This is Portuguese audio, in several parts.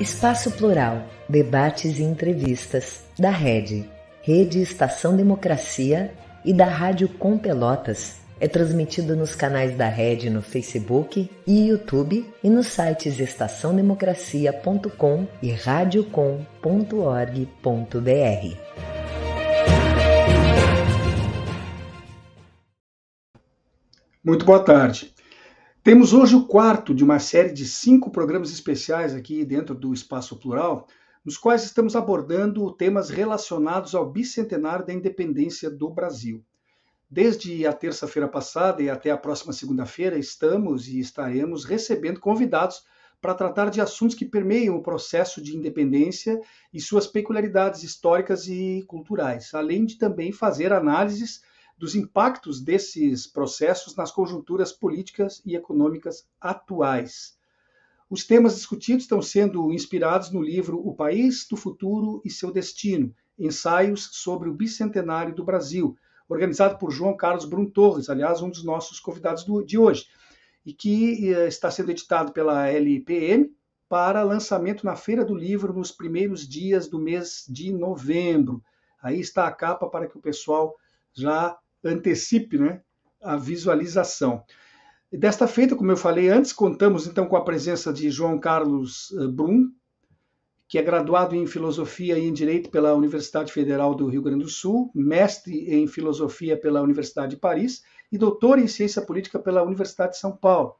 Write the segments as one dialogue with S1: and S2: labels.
S1: Espaço Plural, debates e entrevistas da Rede, Rede Estação Democracia e da Rádio Com Pelotas. É transmitido nos canais da Rede no Facebook e YouTube e nos sites estaçãodemocracia.com e radiocom.org.br.
S2: Muito boa tarde. Temos hoje o quarto de uma série de cinco programas especiais aqui dentro do Espaço Plural, nos quais estamos abordando temas relacionados ao bicentenário da independência do Brasil. Desde a terça-feira passada e até a próxima segunda-feira, estamos e estaremos recebendo convidados para tratar de assuntos que permeiam o processo de independência e suas peculiaridades históricas e culturais, além de também fazer análises dos impactos desses processos nas conjunturas políticas e econômicas atuais. Os temas discutidos estão sendo inspirados no livro O País do Futuro e Seu Destino, ensaios sobre o bicentenário do Brasil, organizado por João Carlos Brum Torres, aliás, um dos nossos convidados do, de hoje, e que eh, está sendo editado pela LPM para lançamento na Feira do Livro nos primeiros dias do mês de novembro. Aí está a capa para que o pessoal já antecipe né, a visualização. Desta feita, como eu falei antes, contamos então com a presença de João Carlos eh, Brum, que é graduado em Filosofia e em Direito pela Universidade Federal do Rio Grande do Sul, mestre em Filosofia pela Universidade de Paris e doutor em Ciência Política pela Universidade de São Paulo.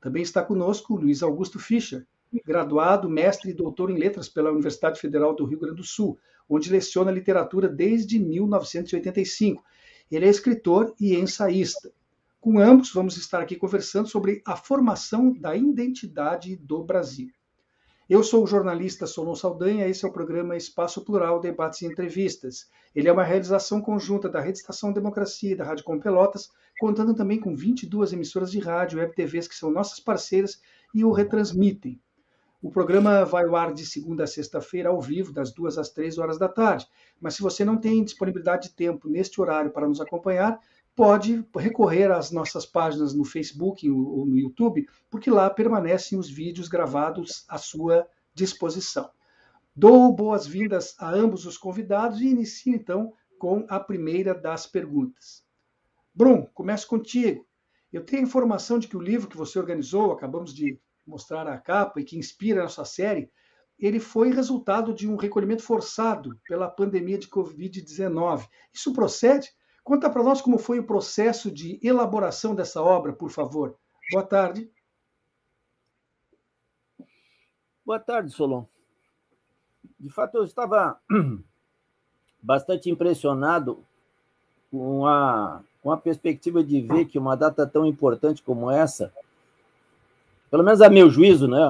S2: Também está conosco Luiz Augusto Fischer, graduado, mestre e doutor em Letras pela Universidade Federal do Rio Grande do Sul, onde leciona literatura desde 1985 ele é escritor e ensaísta. Com ambos, vamos estar aqui conversando sobre a formação da identidade do Brasil. Eu sou o jornalista Solon Saldanha, esse é o programa Espaço Plural, Debates e Entrevistas. Ele é uma realização conjunta da Rede Estação Democracia e da Rádio Com Pelotas, contando também com 22 emissoras de rádio e web TVs que são nossas parceiras e o retransmitem. O programa vai ao ar de segunda a sexta-feira, ao vivo, das duas às três horas da tarde. Mas se você não tem disponibilidade de tempo neste horário para nos acompanhar, pode recorrer às nossas páginas no Facebook ou no YouTube, porque lá permanecem os vídeos gravados à sua disposição. Dou boas-vindas a ambos os convidados e inicio então com a primeira das perguntas. Brum, começo contigo. Eu tenho a informação de que o livro que você organizou, acabamos de mostrar a capa e que inspira a nossa série, ele foi resultado de um recolhimento forçado pela pandemia de Covid-19. Isso procede? Conta para nós como foi o processo de elaboração dessa obra, por favor. Boa tarde.
S3: Boa tarde, Solon. De fato, eu estava bastante impressionado com a, com a perspectiva de ver que uma data tão importante como essa pelo menos a meu juízo, né,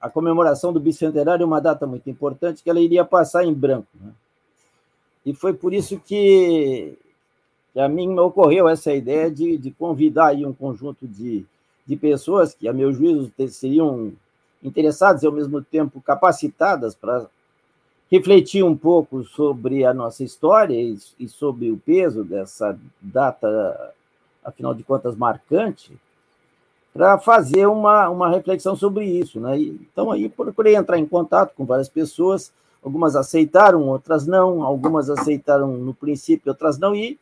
S3: a comemoração do bicentenário é uma data muito importante que ela iria passar em branco. Né? E foi por isso que, que a mim ocorreu essa ideia de, de convidar aí um conjunto de, de pessoas que, a meu juízo, seriam interessadas e, ao mesmo tempo, capacitadas para refletir um pouco sobre a nossa história e, e sobre o peso dessa data, afinal de contas, marcante, para fazer uma, uma reflexão sobre isso. Né? Então, aí procurei entrar em contato com várias pessoas, algumas aceitaram, outras não, algumas aceitaram no princípio, outras não, e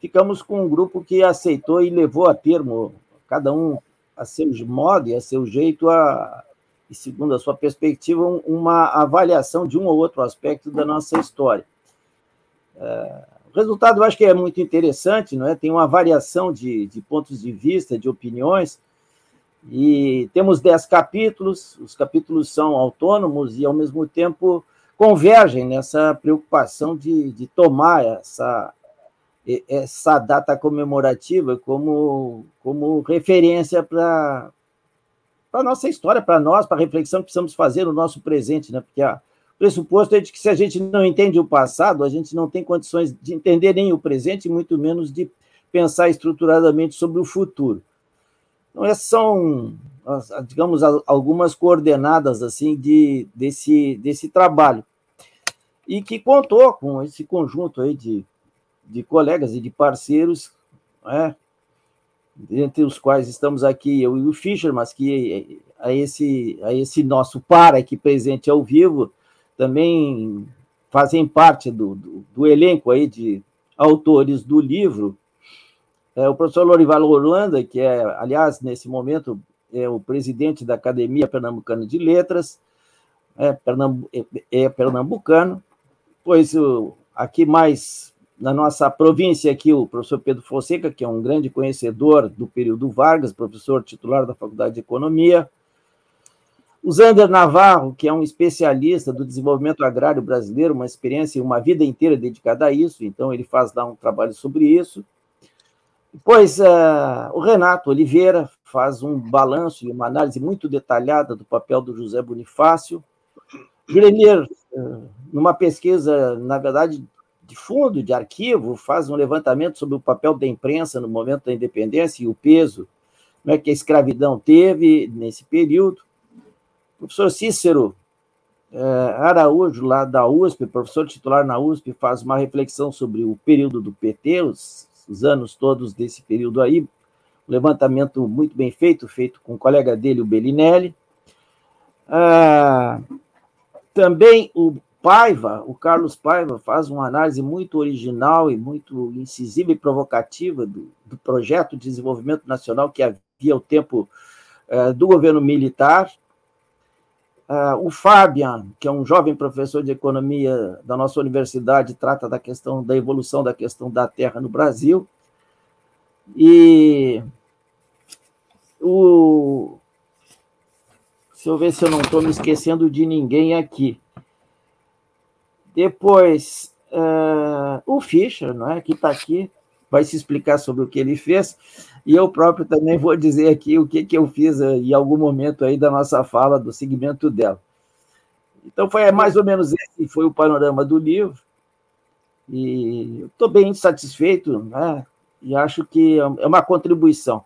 S3: ficamos com um grupo que aceitou e levou a termo, cada um a seu modo e a seu jeito, a, e segundo a sua perspectiva, uma avaliação de um ou outro aspecto da nossa história. É, o resultado eu acho que é muito interessante, não é? tem uma variação de, de pontos de vista, de opiniões, e temos dez capítulos, os capítulos são autônomos e, ao mesmo tempo, convergem nessa preocupação de, de tomar essa, essa data comemorativa como, como referência para a nossa história, para nós, para a reflexão que precisamos fazer no nosso presente, né? porque a, o pressuposto é de que se a gente não entende o passado, a gente não tem condições de entender nem o presente, muito menos de pensar estruturadamente sobre o futuro. Então, essas são, digamos, algumas coordenadas assim de, desse, desse trabalho. E que contou com esse conjunto aí de, de colegas e de parceiros, né, entre os quais estamos aqui eu e o Fischer, mas que a esse, a esse nosso par aqui presente ao vivo também fazem parte do, do, do elenco aí de autores do livro. É, o professor Lorival Holanda, que é, aliás, nesse momento, é o presidente da Academia Pernambucana de Letras, é, pernambu é, é pernambucano, pois o, aqui mais na nossa província aqui o professor Pedro Fonseca, que é um grande conhecedor do período Vargas, professor titular da Faculdade de Economia, o Zander Navarro, que é um especialista do desenvolvimento agrário brasileiro, uma experiência e uma vida inteira dedicada a isso, então ele faz lá um trabalho sobre isso. Depois, uh, o Renato Oliveira faz um balanço e uma análise muito detalhada do papel do José Bonifácio. Julenir, uh, numa pesquisa, na verdade, de fundo, de arquivo, faz um levantamento sobre o papel da imprensa no momento da independência e o peso né, que a escravidão teve nesse período. O professor Cícero é, Araújo, lá da USP, professor titular na USP, faz uma reflexão sobre o período do PT, os, os anos todos desse período aí, um levantamento muito bem feito, feito com o colega dele, o Bellinelli. Ah, também o Paiva, o Carlos Paiva, faz uma análise muito original e muito incisiva e provocativa do, do projeto de desenvolvimento nacional que havia o tempo uh, do governo militar. Uh, o Fabian, que é um jovem professor de economia da nossa universidade, trata da questão da evolução da questão da terra no Brasil. E o. Deixa eu ver se eu não estou me esquecendo de ninguém aqui. Depois, uh, o Fischer, não é, que está aqui, vai se explicar sobre o que ele fez, e eu próprio também vou dizer aqui o que, que eu fiz uh, em algum momento aí da nossa fala, do segmento dela. Então, foi mais ou menos esse foi o panorama do livro, e estou bem satisfeito, né, e acho que é uma contribuição.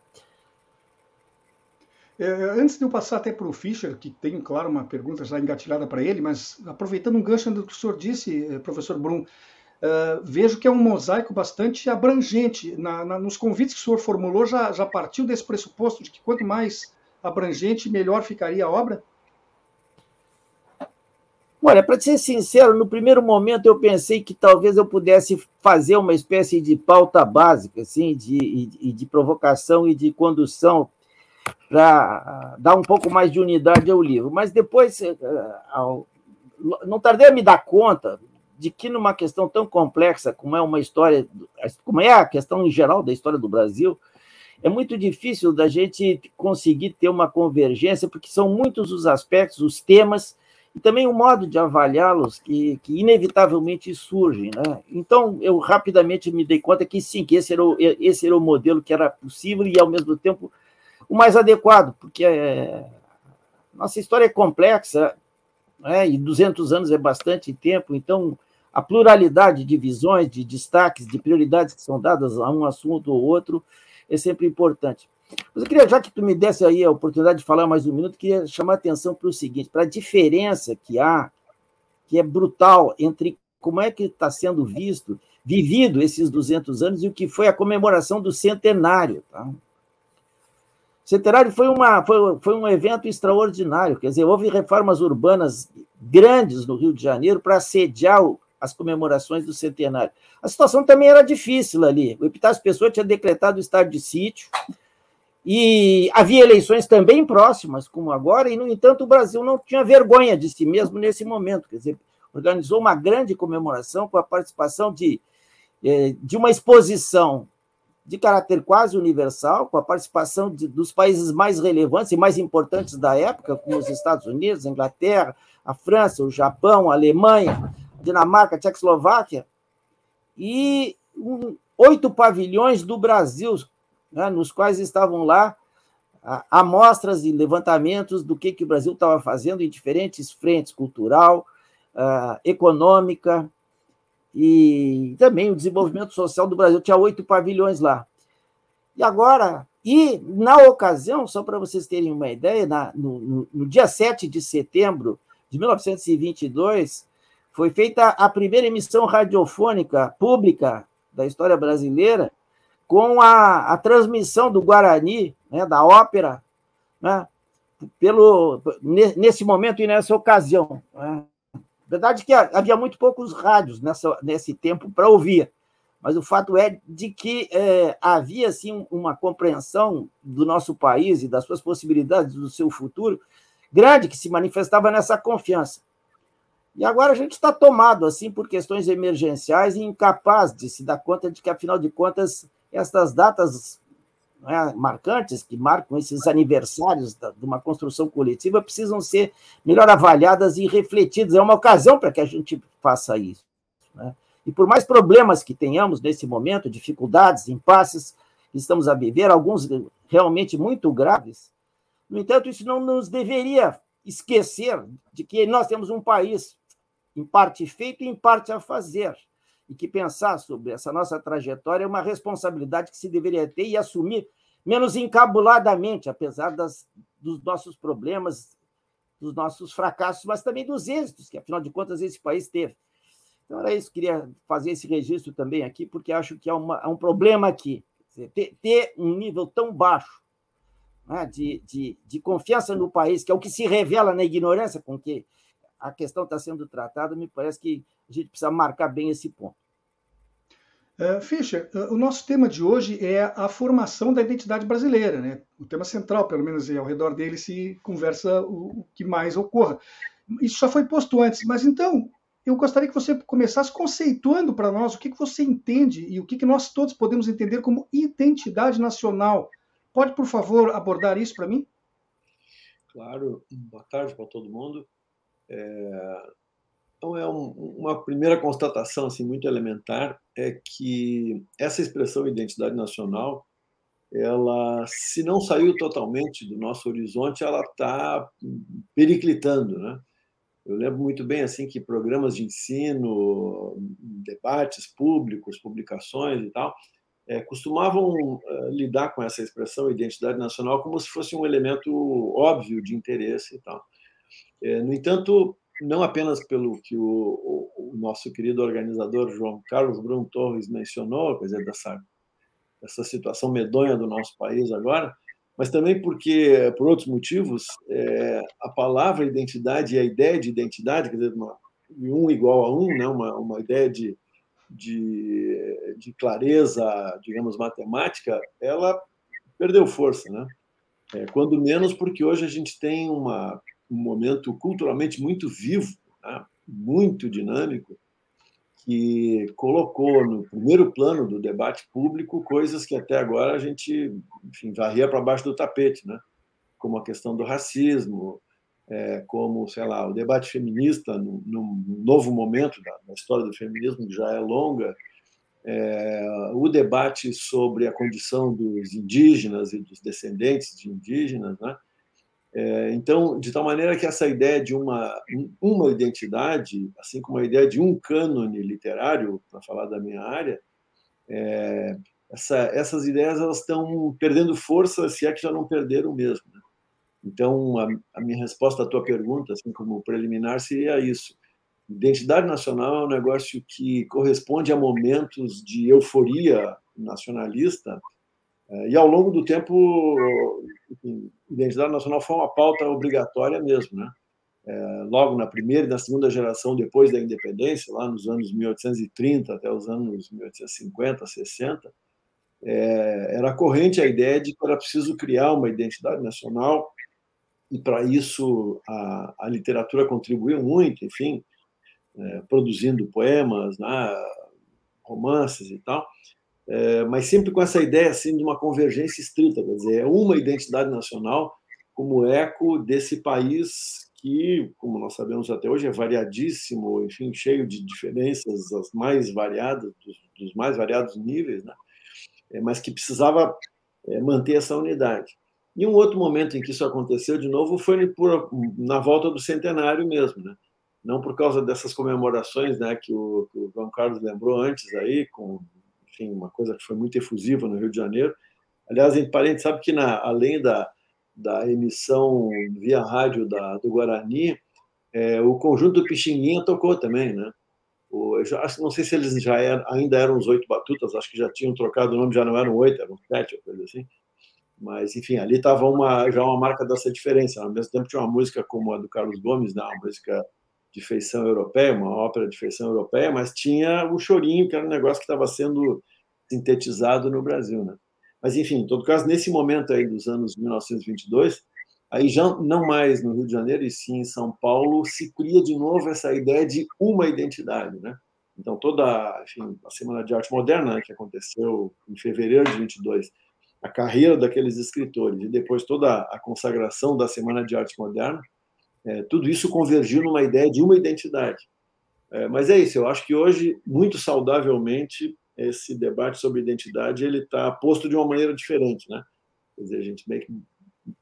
S2: É, antes de eu passar até para o Fischer, que tem, claro, uma pergunta já engatilhada para ele, mas aproveitando um gancho do que o senhor disse, eh, professor Brum, uh, vejo que é um mosaico bastante abrangente. Na, na, nos convites que o senhor formulou, já, já partiu desse pressuposto de que quanto mais abrangente, melhor ficaria a obra?
S3: Olha, para ser sincero, no primeiro momento eu pensei que talvez eu pudesse fazer uma espécie de pauta básica, assim, de, de, de provocação e de condução para dar um pouco mais de unidade ao livro. Mas depois, eh, não tardei a me dar conta de que numa questão tão complexa como é uma história, como é a questão em geral da história do Brasil, é muito difícil da gente conseguir ter uma convergência, porque são muitos os aspectos, os temas e também o modo de avaliá-los que, que, inevitavelmente surgem. Né? Então, eu rapidamente me dei conta que sim, que esse era, o, esse era o modelo que era possível e, ao mesmo tempo, o mais adequado, porque é, nossa história é complexa, né, e 200 anos é bastante tempo, então a pluralidade de visões, de destaques, de prioridades que são dadas a um assunto ou outro é sempre importante. Mas eu queria, já que tu me desse aí a oportunidade de falar mais um minuto, queria chamar a atenção para o seguinte, para a diferença que há, que é brutal, entre como é que está sendo visto, vivido esses 200 anos e o que foi a comemoração do centenário. Tá? Centenário foi, uma, foi, foi um evento extraordinário, quer dizer, houve reformas urbanas grandes no Rio de Janeiro para sediar as comemorações do centenário. A situação também era difícil ali. O Epitácio Pessoa tinha decretado o estado de sítio e havia eleições também próximas, como agora, e, no entanto, o Brasil não tinha vergonha de si mesmo nesse momento. Quer dizer, organizou uma grande comemoração com a participação de, eh, de uma exposição de caráter quase universal, com a participação de, dos países mais relevantes e mais importantes da época, como os Estados Unidos, a Inglaterra, a França, o Japão, a Alemanha, Dinamarca, a Tchecoslováquia, e um, oito pavilhões do Brasil, né, nos quais estavam lá amostras e levantamentos do que, que o Brasil estava fazendo em diferentes frentes, cultural, uh, econômica, e também o desenvolvimento social do Brasil. Tinha oito pavilhões lá. E agora, e na ocasião, só para vocês terem uma ideia, na, no, no, no, dia 7 de setembro de 1922, foi feita a primeira emissão radiofônica pública da história brasileira, com a, a transmissão do Guarani, né, da ópera, né, pelo, nesse momento e nessa ocasião. Né. Verdade que havia muito poucos rádios nessa, nesse tempo para ouvir, mas o fato é de que é, havia assim uma compreensão do nosso país e das suas possibilidades do seu futuro grande que se manifestava nessa confiança. E agora a gente está tomado assim por questões emergenciais e incapaz de se dar conta de que, afinal de contas, essas datas né, marcantes que marcam esses aniversários da, de uma construção coletiva precisam ser melhor avaliadas e refletidas. É uma ocasião para que a gente faça isso. Né? E por mais problemas que tenhamos nesse momento, dificuldades, impasses que estamos a viver, alguns realmente muito graves, no entanto, isso não nos deveria esquecer de que nós temos um país em parte feito e em parte a fazer. E que pensar sobre essa nossa trajetória é uma responsabilidade que se deveria ter e assumir menos encabuladamente, apesar das, dos nossos problemas, dos nossos fracassos, mas também dos êxitos que, afinal de contas, esse país teve. Então, era isso, queria fazer esse registro também aqui, porque acho que há, uma, há um problema aqui. Ter, ter, um nível tão baixo né, de, de, de confiança no país, que é o que se revela na ignorância com que a questão está sendo tratada, me parece que a gente precisa marcar bem esse ponto.
S2: Uh, Fischer, uh, o nosso tema de hoje é a formação da identidade brasileira, né? O tema central, pelo menos ao redor dele se conversa o, o que mais ocorra. Isso já foi posto antes, mas então eu gostaria que você começasse conceituando para nós o que, que você entende e o que, que nós todos podemos entender como identidade nacional. Pode, por favor, abordar isso para mim?
S4: Claro. Boa tarde para todo mundo. É, então, é um, uma primeira constatação assim, muito elementar é que essa expressão identidade nacional, ela, se não saiu totalmente do nosso horizonte, ela está periclitando, né? Eu lembro muito bem assim que programas de ensino, debates públicos, publicações e tal, é, costumavam é, lidar com essa expressão identidade nacional como se fosse um elemento óbvio de interesse e tal. É, no entanto, não apenas pelo que o, o, o, nosso querido organizador João Carlos Bruno Torres mencionou, quer dizer, dessa, dessa situação medonha do nosso país agora, mas também porque, por outros motivos, é, a palavra identidade e a ideia de identidade, quer dizer, uma, um igual a um, né, uma, uma ideia de, de, de clareza, digamos, matemática, ela perdeu força, né? É, quando menos porque hoje a gente tem uma um momento culturalmente muito vivo, né? muito dinâmico, que colocou no primeiro plano do debate público coisas que até agora a gente enfim, varria para baixo do tapete, né? como a questão do racismo, é, como, sei lá, o debate feminista num, novo momento da, da, história do feminismo, que já é longa, é, o debate sobre a condição dos indígenas e dos descendentes de indígenas, né? É, então, de tal maneira que essa ideia de uma, uma identidade, assim como a ideia de um cânone literário, para falar da minha área, é, essa, essas ideias elas estão perdendo força, se é que já não perderam mesmo. Né? Então, a, a, minha resposta à tua pergunta, assim como preliminar, seria isso. Identidade nacional é um negócio que corresponde a momentos de euforia nacionalista, e ao longo do tempo enfim, identidade nacional foi uma pauta obrigatória mesmo, né? É, logo na primeira e na segunda geração depois da independência, lá nos anos 1830 até os anos 1850, 60, é, era corrente a ideia de que era preciso criar uma identidade nacional e para isso a, a, literatura contribuiu muito, enfim, é, produzindo poemas, né, romances e tal é, mas sempre com essa ideia assim de uma convergência estrita, quer dizer, é uma identidade nacional como eco desse país que, como nós sabemos até hoje, é variadíssimo, enfim, cheio de diferenças as mais variadas, dos, dos mais variados níveis, né? É, mas que precisava é, manter essa unidade. E um outro momento em que isso aconteceu de novo foi por, na volta do centenário mesmo, né? Não por causa dessas comemorações, né, que o, que o João Carlos lembrou antes aí, com enfim, uma coisa que foi muito efusiva no Rio de Janeiro. Aliás, em parente, sabe que na, além da, da emissão via rádio da, do Guarani, é, o conjunto Pixinguinha tocou também, né? O, já, não sei se eles já ainda eram os oito batutas, acho que já tinham trocado o nome, já não eram oito, eram sete, ou coisa assim. Mas, enfim, ali estava uma, já uma marca dessa diferença. Ao mesmo tempo, tinha uma música como a do Carlos Gomes, né? uma música de feição europeia, uma ópera de feição europeia, mas tinha o chorinho, que era um negócio que estava sendo sintetizado no Brasil. Né? Mas, enfim, em todo caso, nesse momento aí dos anos 1922, aí já não mais no Rio de Janeiro, e sim em São Paulo, se cria de novo essa ideia de uma identidade. Né? Então, toda enfim, a Semana de Arte Moderna, né, que aconteceu em fevereiro de 22, a carreira daqueles escritores e depois toda a consagração da Semana de Arte Moderna, é, tudo isso convergiu numa ideia de uma identidade. É, mas é isso, eu acho que hoje, muito saudavelmente, esse debate sobre identidade ele está posto de uma maneira diferente. Né? Quer dizer, a gente meio que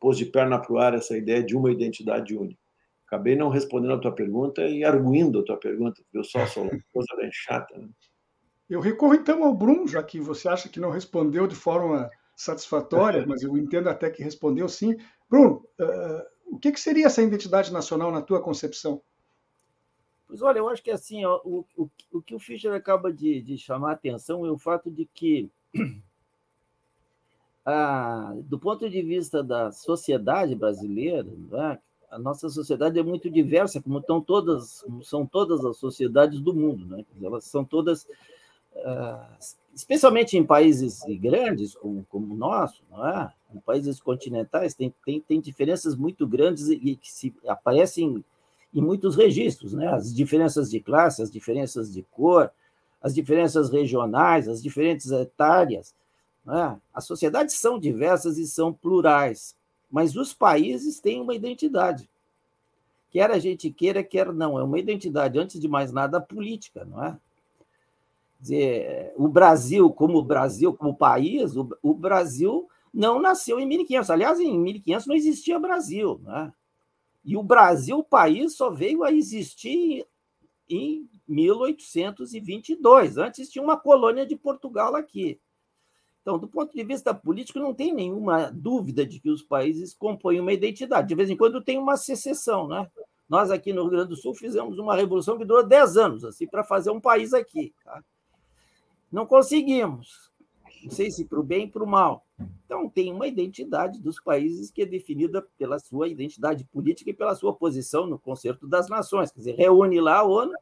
S4: pôs de perna para o ar essa ideia de uma identidade única. Acabei não respondendo a tua pergunta e arguindo a tua pergunta, viu só, só coisa bem chata. Né?
S2: Eu recorro então ao Brum, já que você acha que não respondeu de forma satisfatória, mas eu entendo até que respondeu sim. Bruno, uh, o que, que, seria essa identidade nacional na tua concepção?
S3: Pois olha, eu acho que assim, ó, o, o, o, que o Fischer acaba de, de, chamar a atenção é o fato de que, ah, do ponto de vista da sociedade brasileira, né, a nossa sociedade é muito diversa, como estão todas, como são todas as sociedades do mundo, né? Elas são todas especialmente em países grandes como, como o nosso, não é? em países continentais, tem, tem, tem diferenças muito grandes e que se aparecem em muitos registros, né? as diferenças de classe, as diferenças de cor, as diferenças regionais, as diferentes etárias. É? As sociedades são diversas e são plurais, mas os países têm uma identidade. Quer a gente queira, quer não. É uma identidade, antes de mais nada, política, não é? Dizer, o Brasil, como Brasil, como país, o, o, Brasil não nasceu em 1500. Aliás, em 1500 não existia Brasil. Né? E o Brasil, o país, só veio a existir em 1822. Antes tinha uma colônia de Portugal aqui. Então, do ponto de vista político, não tem nenhuma dúvida de que os países compõem uma identidade. De vez em quando tem uma secessão, né? Nós aqui no Rio Grande do Sul fizemos uma revolução que durou 10 anos, assim, para fazer um país aqui. Tá? Não conseguimos. Não sei se para o bem ou para o mal. Então, tem uma identidade dos países que é definida pela sua identidade política e pela sua posição no Concerto das Nações. Quer dizer, reúne lá a ONU,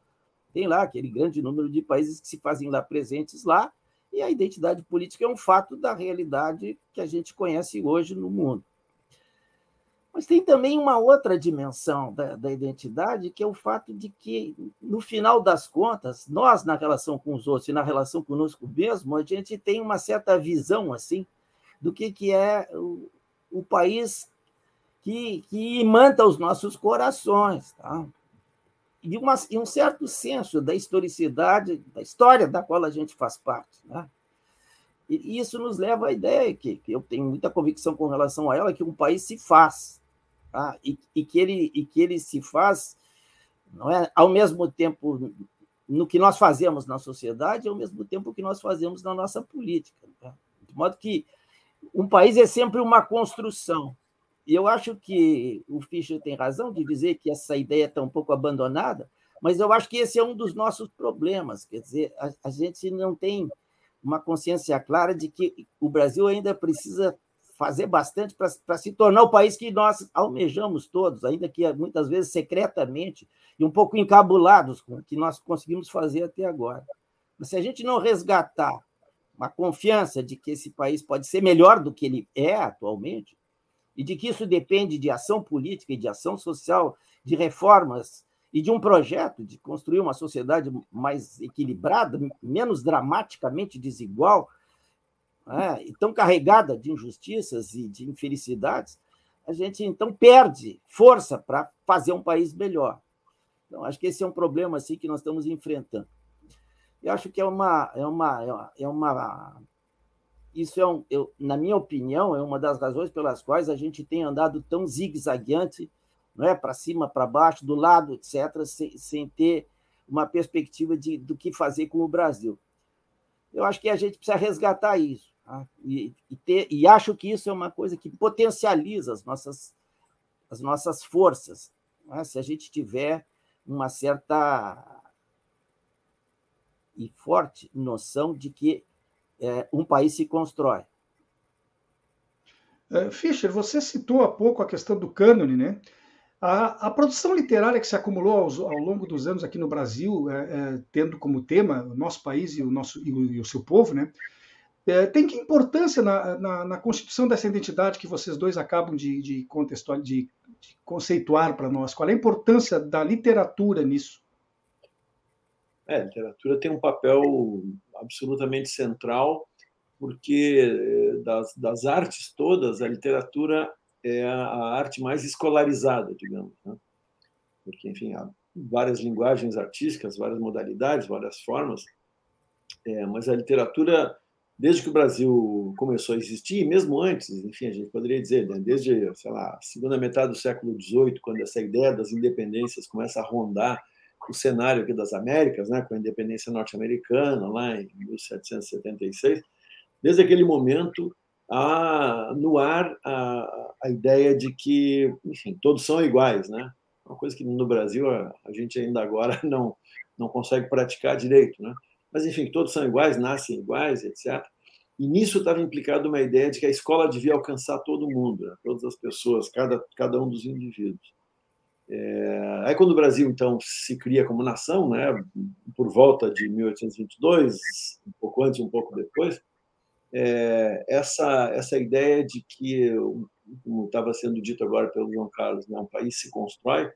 S3: tem lá aquele grande número de países que se fazem lá presentes lá, e a identidade política é um fato da realidade que a gente conhece hoje no mundo. Mas tem também uma outra dimensão da, da, identidade, que é o fato de que, no final das contas, nós, na relação com os outros e na relação conosco mesmo, a gente tem uma certa visão assim do que, que é o, o país que, que imanta os nossos corações. Tá? E, uma, e um certo senso da historicidade, da história da qual a gente faz parte. Né? E isso nos leva à ideia, que, que eu tenho muita convicção com relação a ela, que um país se faz tá? e, e, que ele, e que ele se faz não é, ao mesmo tempo no que nós fazemos na sociedade, ao mesmo tempo que nós fazemos na nossa política. Tá? De modo que um país é sempre uma construção. E eu acho que o Fischer tem razão de dizer que essa ideia está um pouco abandonada, mas eu acho que esse é um dos nossos problemas. Quer dizer, a, a gente não tem uma consciência clara de que o Brasil ainda precisa fazer bastante para se tornar o país que nós almejamos todos, ainda que muitas vezes secretamente e um pouco encabulados com o que nós conseguimos fazer até agora. Mas se a gente não resgatar uma confiança de que esse país pode ser melhor do que ele é atualmente, e de que isso depende de ação política e de ação social, de reformas e de um projeto de construir uma sociedade mais equilibrada, menos dramaticamente desigual, né, tão carregada de injustiças e de infelicidades, a gente então perde força para fazer um país melhor. Então, acho que esse é um problema assim que nós estamos enfrentando. Eu acho que é uma, é uma, é uma isso é um, eu, na minha opinião, é uma das razões pelas quais a gente tem andado tão zigue-zagueante, não é, para cima, para baixo, do lado, etc., sem, sem ter uma perspectiva de, do que fazer com o Brasil. Eu acho que a gente precisa resgatar isso. E, e, ter, e acho que isso é uma coisa que potencializa as nossas, as nossas forças. Tá? Se a gente tiver uma certa e forte noção de que é, um país se constrói.
S2: Uh, Fischer, você citou há pouco a questão do cânone, né? A, a, produção literária que se acumulou ao longo dos anos aqui no Brasil, é, é, tendo como tema o nosso país e o, nosso, e o, e o seu povo, né? É, tem que importância na, na, na, constituição dessa identidade que vocês dois acabam de, de, contextual, de, de conceituar para nós? Qual é a importância da literatura nisso?
S4: É, a literatura tem um papel absolutamente central, porque eh, das, das artes todas, a literatura é a arte mais escolarizada, digamos. Né? Porque, enfim, há várias linguagens artísticas, várias modalidades, várias formas, é, mas a literatura, desde que o Brasil começou a existir, mesmo antes, enfim, a gente poderia dizer, né? desde, sei lá, segunda metade do século XVIII, quando essa ideia das independências começa a rondar o cenário aqui das Américas, né, com a independência norte-americana, lá em 1776, desde aquele momento há no ar a, a ideia de que, enfim, todos são iguais, né? Uma coisa que no Brasil a, a gente ainda agora não não consegue praticar direito, né? Mas enfim, todos são iguais, nascem iguais, etc. E nisso estava implicado uma ideia de que a escola devia alcançar todo mundo, né? todas as pessoas, cada cada um dos indivíduos. É, aí quando o Brasil então se cria como nação, né, por volta de 1822, um pouco antes, um pouco depois, é, essa essa ideia de que, como estava sendo dito agora pelo João Carlos, né, um país se constrói,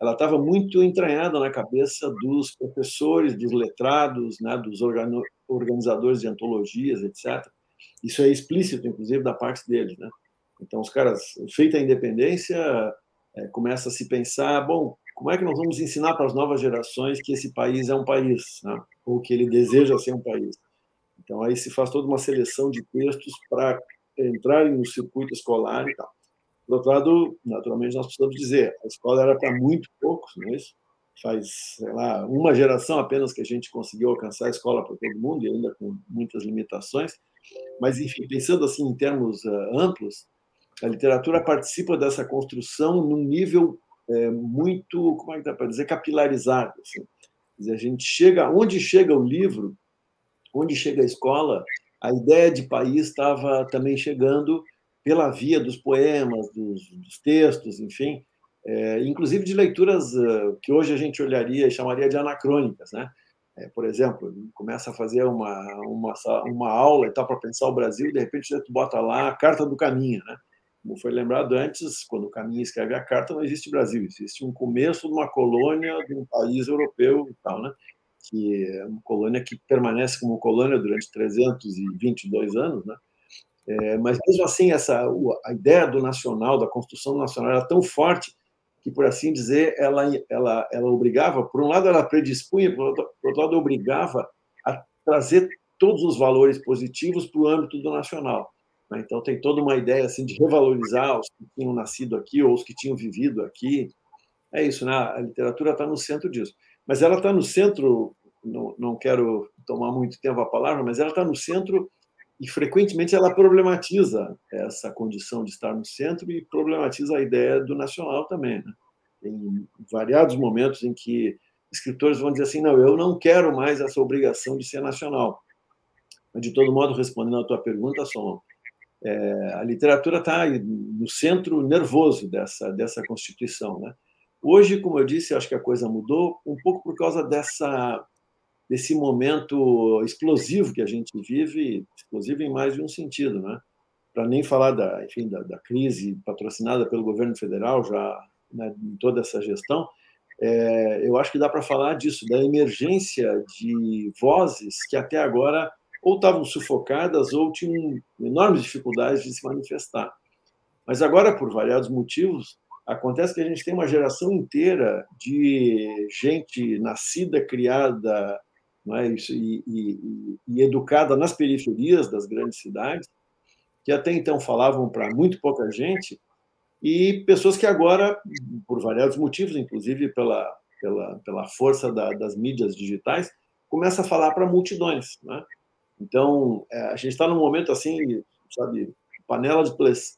S4: ela estava muito entranhada na cabeça dos professores, dos letrados, né, dos organizadores de antologias, etc. Isso é explícito, inclusive, da parte deles, né? Então, os caras, feita a independência, é, começa a se pensar, bom, como é que nós vamos ensinar para as novas gerações que esse país é um país, né? ou que ele deseja ser um país? Então, aí se faz toda uma seleção de textos para entrarem no circuito escolar e tal. Por outro lado, naturalmente, nós precisamos dizer, a escola era para muito poucos, não é isso? Faz, sei lá, uma geração apenas que a gente conseguiu alcançar a escola para todo mundo, e ainda com muitas limitações. Mas, enfim, pensando assim em termos uh, amplos, a literatura participa dessa construção num nível é, muito, como é que dá para dizer, capilarizado. Assim. Dizer, a gente chega, onde chega o livro, onde chega a escola, a ideia de país estava também chegando pela via dos poemas, dos, dos textos, enfim, é, inclusive de leituras uh, que hoje a gente olharia e chamaria de anacrônicas, né? É, por exemplo, começa a fazer uma, uma, uma aula e tal para pensar o Brasil, e de repente você bota lá a Carta do Caminho, né? Como foi lembrado antes, quando o Caminho escreve a carta, não existe Brasil, existe um começo de uma colônia de um país europeu e tal, né? que é uma colônia que permanece como colônia durante 322 anos, né? É, mas mesmo assim essa a ideia do nacional, da construção nacional era tão forte que, por assim dizer, ela ela ela obrigava, por um lado ela predispunha, por outro, por outro lado obrigava a trazer todos os valores positivos para o âmbito do nacional. Né? Então, tem toda uma ideia assim, de revalorizar os que tinham nascido aqui ou os que tinham vivido aqui. É isso, né? a literatura está no centro disso. Mas ela está no centro, não, não quero tomar muito tempo a palavra, mas ela está no centro e frequentemente ela problematiza essa condição de estar no centro e problematiza a ideia do nacional também. Né? Tem variados momentos em que escritores vão dizer assim: não, eu não quero mais essa obrigação de ser nacional. Mas, de todo modo, respondendo à tua pergunta, é, a literatura está no centro nervoso dessa, dessa Constituição. Né? Hoje, como eu disse, acho que a coisa mudou um pouco por causa dessa, desse momento explosivo que a gente vive, explosivo em mais de um sentido, né? Para nem falar da, enfim, da, da, crise patrocinada pelo governo federal já né, em toda essa gestão, é, eu acho que dá para falar disso, da emergência de vozes que até agora ou estavam sufocadas ou tinham enormes dificuldades de se manifestar. Mas agora, por variados motivos, acontece que a gente tem uma geração inteira de gente nascida, criada é? e, e, e, educada nas periferias das grandes cidades, que até então falavam para muito pouca gente, e pessoas que agora, por variados motivos, inclusive pela, pela, pela força da, das mídias digitais, começam a falar para multidões. Né? Então, é, a gente está num momento assim, sabe, panela de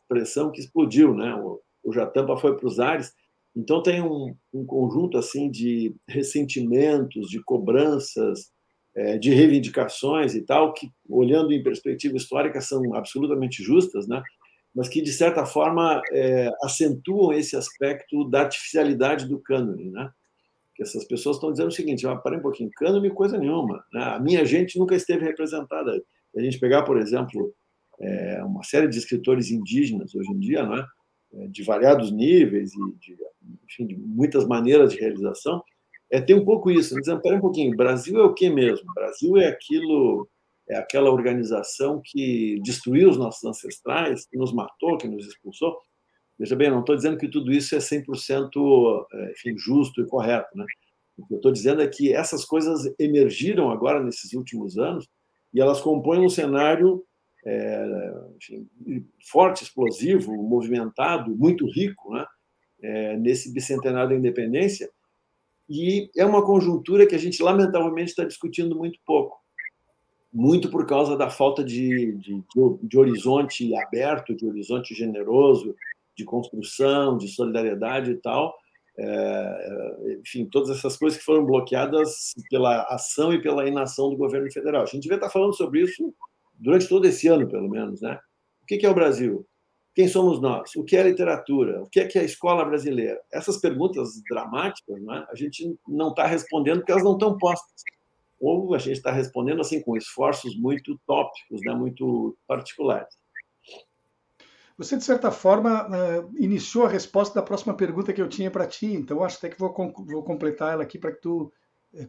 S4: pressão que explodiu, né? O, o Jatampa foi para os ares. Então, tem um, um, conjunto assim de ressentimentos, de cobranças, é, de reivindicações e tal, que, olhando em perspectiva histórica, são absolutamente justas, né? mas que, de certa forma, é, acentuam esse aspecto da artificialidade do cânone. Né? Que essas pessoas estão dizendo o seguinte: ah, parem um pouquinho, cânone coisa nenhuma. Né? A minha gente nunca esteve representada. Se a gente pegar, por exemplo, é, uma série de escritores indígenas hoje em dia, não é? É de variados níveis e de, enfim, de muitas maneiras de realização, é ter um pouco isso. Dizendo, pera um pouquinho, Brasil é o que mesmo? Brasil é aquilo, é aquela organização que destruiu os nossos ancestrais, que nos matou, que nos expulsou. Veja bem, não estou dizendo que tudo isso é 100% é, enfim, justo e correto, né? O que eu estou dizendo é que essas coisas emergiram agora nesses últimos anos e elas compõem um cenário é, enfim, forte, explosivo, movimentado, muito rico, né? É, nesse bicentenário da independência, e é uma conjuntura que a gente, lamentavelmente, está discutindo muito pouco. Muito por causa da falta de, de, de horizonte aberto, de horizonte generoso, de construção, de solidariedade e tal. É, enfim, todas essas coisas que foram bloqueadas pela ação e pela inação do governo federal. A gente devia estar falando sobre isso durante todo esse ano, pelo menos. Né? O que é o Brasil? Quem somos nós? O que é literatura? O que é, que é a escola brasileira? Essas perguntas dramáticas, né, a gente não está respondendo porque elas não estão postas. Ou a gente está respondendo assim com esforços muito tópicos, né, muito particulares.
S2: Você, de certa forma, eh, iniciou a resposta da próxima pergunta que eu tinha para ti, então acho até que vou, vou completar ela aqui para que tu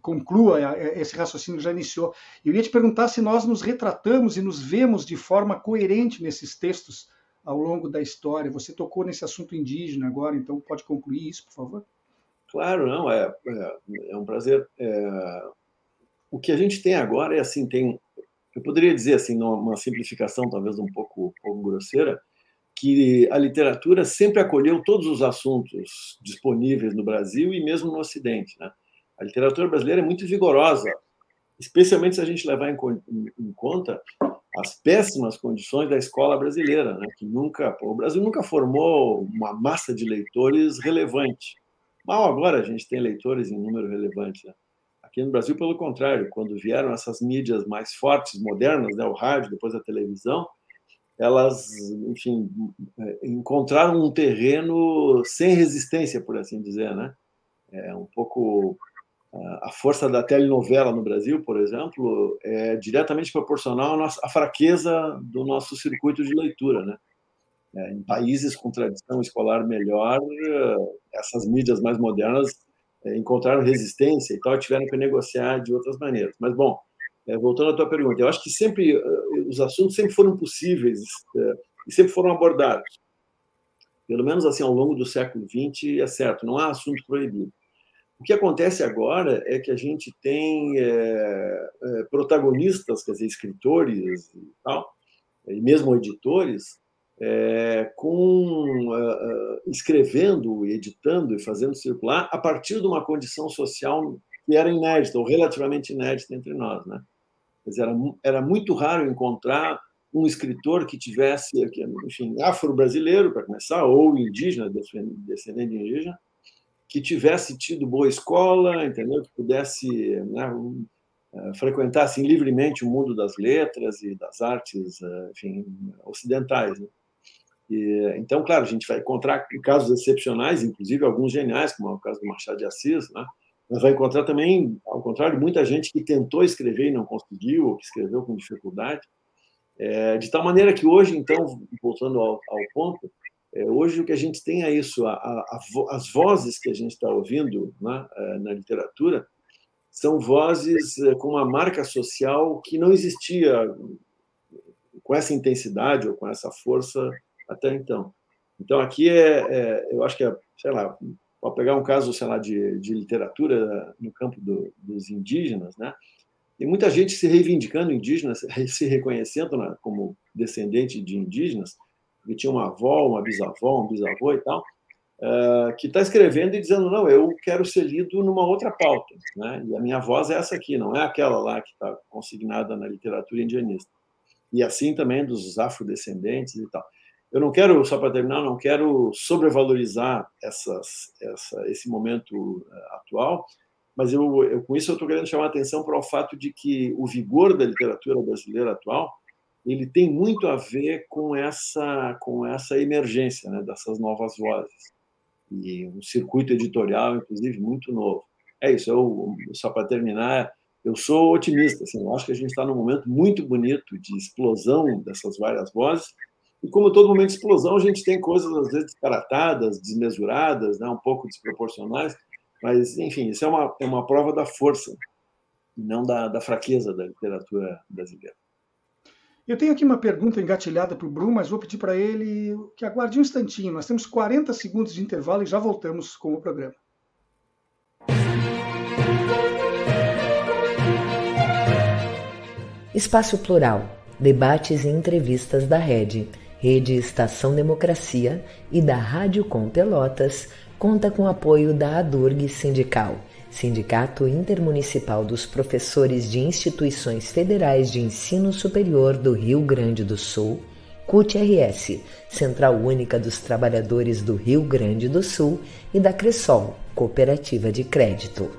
S2: conclua eh, esse raciocínio que já iniciou. Eu ia te perguntar se nós nos retratamos e nos vemos de forma coerente nesses textos ao longo da história. Você tocou nesse assunto indígena agora, então pode concluir isso, por favor?
S4: Claro, não, é, é, é um prazer. É, o que a gente tem agora é assim, tem, eu poderia dizer assim, uma simplificação talvez um pouco, um pouco grosseira, que a literatura sempre acolheu todos os assuntos disponíveis no Brasil e mesmo no Ocidente. Né? A literatura brasileira é muito vigorosa, especialmente se a gente levar em, em conta as péssimas condições da escola brasileira, né? que nunca, o Brasil nunca formou uma massa de leitores relevante. Mal agora a gente tem leitores em número relevante. Né? Aqui no Brasil, pelo contrário, quando vieram essas mídias mais fortes, modernas, né? o rádio, depois a televisão, elas, enfim, é, encontraram um terreno sem resistência, por assim dizer, né? É um pouco a força da telenovela no Brasil, por exemplo, é diretamente proporcional à, nossa, à fraqueza do nosso circuito de leitura. Né? É, em países com tradição escolar melhor, essas mídias mais modernas é, encontraram resistência e tal, tiveram que negociar de outras maneiras. Mas, bom, é, voltando à tua pergunta, eu acho que sempre os assuntos sempre foram possíveis é, e sempre foram abordados. Pelo menos assim, ao longo do século XX, é certo, não há assunto proibido. O que acontece agora é que a gente tem é, é, protagonistas, quer dizer, escritores e tal, e mesmo editores, é, com uh, escrevendo, editando e fazendo circular a partir de uma condição social que era inédita ou relativamente inédita entre nós, né? Dizer, era, era muito raro encontrar um escritor que tivesse, enfim, afro-brasileiro para começar ou indígena, descendente indígena, que tivesse tido boa escola, entendeu? Que pudesse né, eh, frequentar assim, livremente o mundo das letras e das artes, eh, enfim, ocidentais. Né? E, então, claro, a gente vai encontrar casos excepcionais, inclusive alguns geniais, como é o caso do Machado de Assis, né? mas vai encontrar também, ao contrário, muita gente que tentou escrever e não conseguiu, ou que escreveu com dificuldade. É, de tal maneira que hoje, então, voltando ao, ao ponto, é, hoje o que a gente tem é isso, a, a, a, as vozes que a gente está ouvindo né, é, na literatura são vozes é, com uma marca social que não existia com essa intensidade ou com essa força até então. Então aqui é, é eu acho que é, sei lá, pode pegar um caso, sei lá, de, de literatura no campo do, dos indígenas, né? Tem muita gente se reivindicando indígenas, se reconhecendo né, como descendente de indígenas, que tinha uma avó, uma bisavó, um bisavô e tal, uh, que está escrevendo e dizendo: não, eu quero ser lido numa outra pauta. Né? E a minha voz é essa aqui, não é aquela lá que está consignada na literatura indianista. E assim também dos afrodescendentes e tal. Eu não quero, só para terminar, não quero sobrevalorizar essas, essa, esse momento uh, atual, mas eu, eu com isso eu estou querendo chamar a atenção para o fato de que o vigor da literatura brasileira atual ele tem muito a ver com essa com essa emergência né, dessas novas vozes. E um circuito editorial inclusive muito novo. É isso eu só para terminar eu sou otimista assim, eu acho que a gente está num momento muito bonito de explosão dessas várias vozes. E como todo momento de explosão a gente tem coisas às vezes disparatadas desmesuradas né, um pouco desproporcionais mas enfim isso é uma é uma prova da força não da, da fraqueza da literatura brasileira
S2: eu tenho aqui uma pergunta engatilhada para o Bruno, mas vou pedir para ele que aguarde um instantinho. Nós temos 40 segundos de intervalo e já voltamos com o programa.
S1: Espaço Plural, debates e entrevistas da Rede, Rede Estação Democracia e da Rádio Com Pelotas, conta com apoio da ADURG Sindical Sindicato Intermunicipal dos Professores de Instituições Federais de Ensino Superior do Rio Grande do Sul, CUT-RS, Central Única dos Trabalhadores do Rio Grande do Sul, e da Cressol, Cooperativa de Crédito.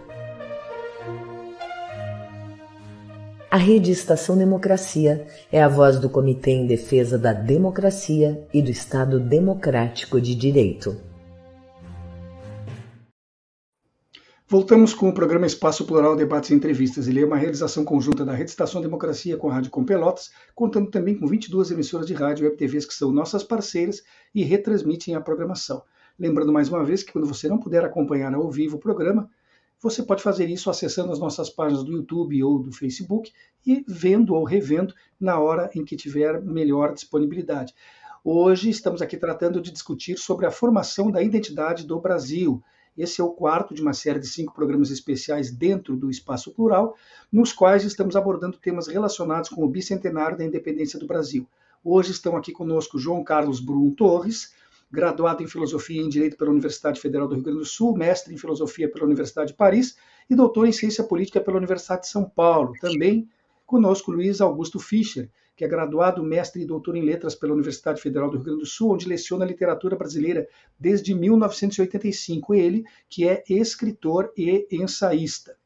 S1: A Rede Estação Democracia é a voz do Comitê em Defesa da Democracia e do Estado Democrático de Direito.
S2: Voltamos com o programa Espaço Plural Debates e Entrevistas. Ele é uma realização conjunta da Rede Estação Democracia com a Rádio Com Pelotas, contando também com 22 emissoras de rádio e TVs que são nossas parceiras e retransmitem a programação. Lembrando mais uma vez que quando você não puder acompanhar ao vivo o programa, você pode fazer isso acessando as nossas páginas do YouTube ou do Facebook e vendo ou revendo na hora em que tiver melhor disponibilidade. Hoje estamos aqui tratando de discutir sobre a formação da identidade do Brasil esse é o quarto de uma série de cinco programas especiais dentro do Espaço Plural, nos quais estamos abordando temas relacionados com o bicentenário da independência do Brasil. Hoje estão aqui conosco João Carlos Brum Torres, graduado em Filosofia e em Direito pela Universidade Federal do Rio Grande do Sul, mestre em Filosofia pela Universidade de Paris e doutor em Ciência Política pela Universidade de São Paulo. Também conosco Luiz Augusto Fischer, que é graduado, mestre e doutor em letras pela Universidade Federal do Rio Grande do Sul, onde leciona literatura brasileira desde 1985. Ele, que é escritor e ensaísta.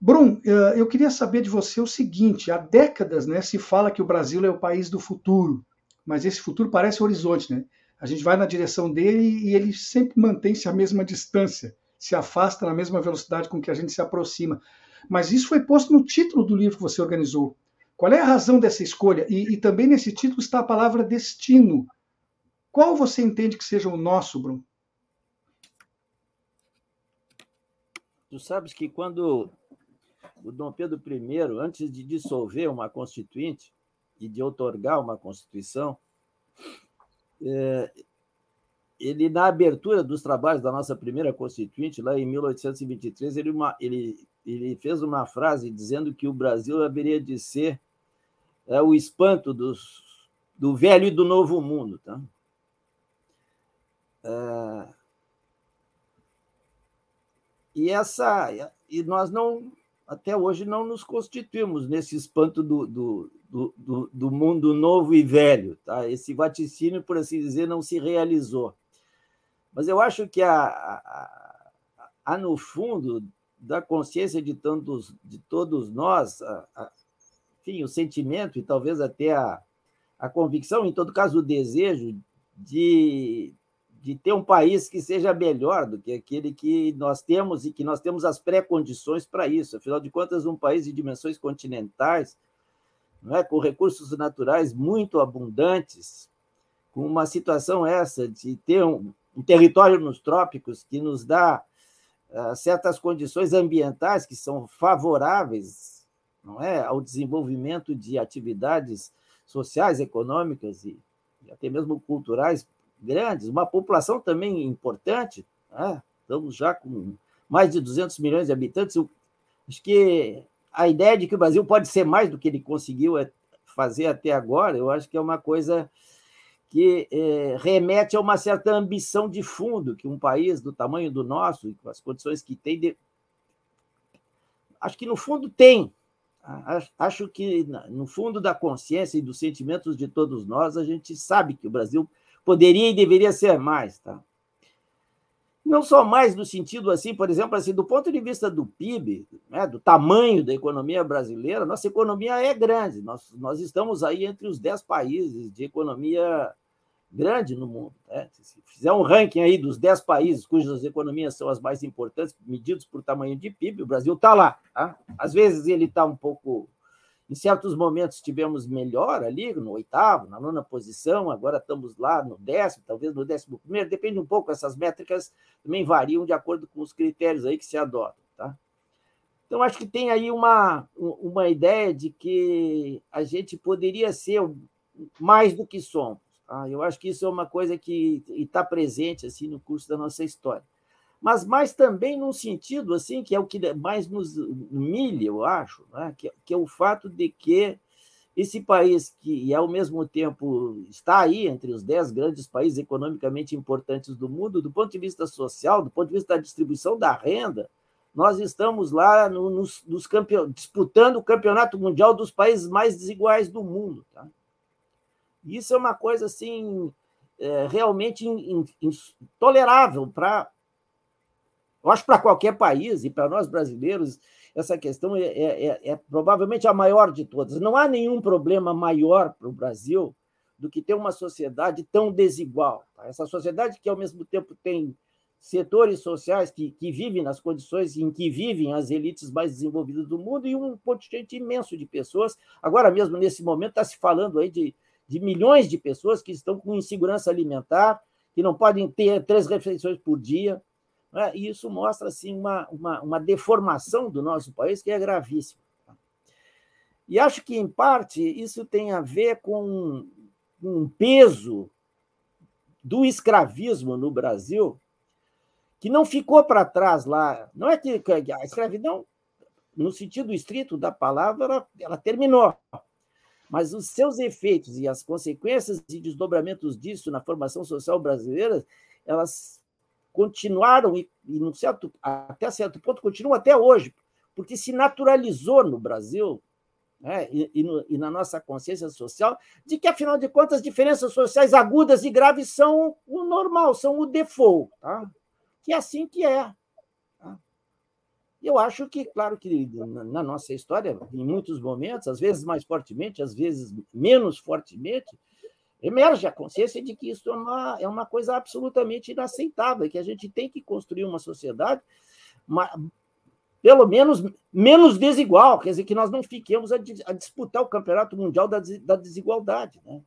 S2: Brum, eh, eu queria saber de você o seguinte: há décadas né, se fala que o Brasil é o país do futuro, mas esse futuro parece horizonte, né? A gente vai na direção dele e ele sempre mantém-se à mesma distância, se afasta na mesma velocidade com que a gente se aproxima. Mas isso foi posto no título do livro que você organizou, qual é a razão dessa escolha? E, e, também nesse título está a palavra destino. Qual você entende que seja o nosso, Bruno?
S3: Tu sabes que quando o Dom Pedro I, antes de dissolver uma constituinte e de otorgar uma constituição, é, ele, na abertura dos trabalhos da nossa primeira constituinte, lá em 1823, ele, uma, ele, ele fez uma frase dizendo que o Brasil haveria de ser é o espanto dos, do velho e do novo mundo. Tá? É, e essa e nós não até hoje não nos constituímos nesse espanto do, do, do, do, mundo novo e velho. Tá? Esse vaticínio, por assim dizer, não se realizou. Mas eu acho que há, há, no fundo da consciência de, tantos, de todos nós a, enfim, o sentimento e talvez até a, a convicção, em todo caso, o desejo de, de ter um país que seja melhor do que aquele que nós temos e que nós temos as pré-condições para isso. Afinal de contas, um país de dimensões continentais, não é? com recursos naturais muito abundantes, com uma situação essa de ter um, um território nos trópicos que nos dá uh, certas condições ambientais que são favoráveis não é, ao desenvolvimento de atividades sociais, econômicas e, e até mesmo culturais grandes, uma população também importante, né? estamos já com mais de 200 milhões de habitantes. Eu, acho que a ideia de que o Brasil pode ser mais do que ele conseguiu é, fazer até agora, eu acho que é uma coisa que é, remete a uma certa ambição de fundo que um país do tamanho do nosso, com as condições que tem, de... acho que no fundo tem, Acho que, no fundo da consciência e dos sentimentos de todos nós, a gente sabe que o Brasil poderia e deveria ser mais. Tá? não só mais no sentido assim, por exemplo, assim, do ponto de vista do PIB, né, do tamanho da economia brasileira, nossa economia é grande. Nós, nós estamos aí entre os dez países de economia grande no mundo. Né? Se fizer um ranking aí dos dez países cujas economias são as mais importantes, medidos por tamanho de PIB, o Brasil está lá. Tá? Às vezes ele está um pouco em certos momentos tivemos melhor ali, no oitavo, na nona posição, agora estamos lá no décimo, talvez no décimo primeiro, depende um pouco, essas métricas também variam de acordo com os critérios aí que se adotam. Tá? Então, acho que tem aí uma, uma ideia de que a gente poderia ser mais do que somos. Tá? Eu acho que isso é uma coisa que está presente assim no curso da nossa história mas mais também num sentido assim que é o que mais nos humilha, eu acho, né? que, que é o fato de que esse país que ao mesmo tempo está aí entre os dez grandes países economicamente importantes do mundo, do ponto de vista social, do ponto de vista da distribuição da renda, nós estamos lá no, nos, nos campeon... disputando o campeonato mundial dos países mais desiguais do mundo. Tá? Isso é uma coisa assim é, realmente intolerável para eu acho para qualquer país e para nós brasileiros, essa questão é, é, é, é, provavelmente a maior de todas. Não há nenhum problema maior para o Brasil do que ter uma sociedade tão desigual. Tá? Essa sociedade que, ao mesmo tempo, tem setores sociais que, que vivem nas condições em que vivem as elites mais desenvolvidas do mundo e um contingente imenso de pessoas. Agora mesmo, nesse momento, está se falando aí de, de milhões de pessoas que estão com insegurança alimentar, que não podem ter três refeições por dia, né? E isso mostra assim, uma, uma, uma deformação do nosso país que é gravíssima. E acho que, em parte, isso tem a ver com um peso do escravismo no Brasil que não ficou para trás lá. Não é que a escravidão, no sentido estrito da palavra, ela, ela terminou. Mas os seus efeitos e as consequências e desdobramentos disso na formação social brasileira, elas continuaram, e, e num certo, até certo ponto, continuam até hoje, porque se naturalizou no Brasil né, e, e, no, e, na nossa consciência social, de que, afinal de contas, diferenças sociais agudas e graves são o normal, são o default, tá? que é assim que é. Tá? Eu acho que, claro que na nossa história, em muitos momentos, às vezes mais fortemente, às vezes menos fortemente, emerge a consciência de que isso é uma, é uma coisa absolutamente inaceitável, que a gente tem que construir uma sociedade uma, pelo menos menos desigual, quer dizer, que nós não fiquemos a, a disputar o campeonato mundial da, da desigualdade. Né?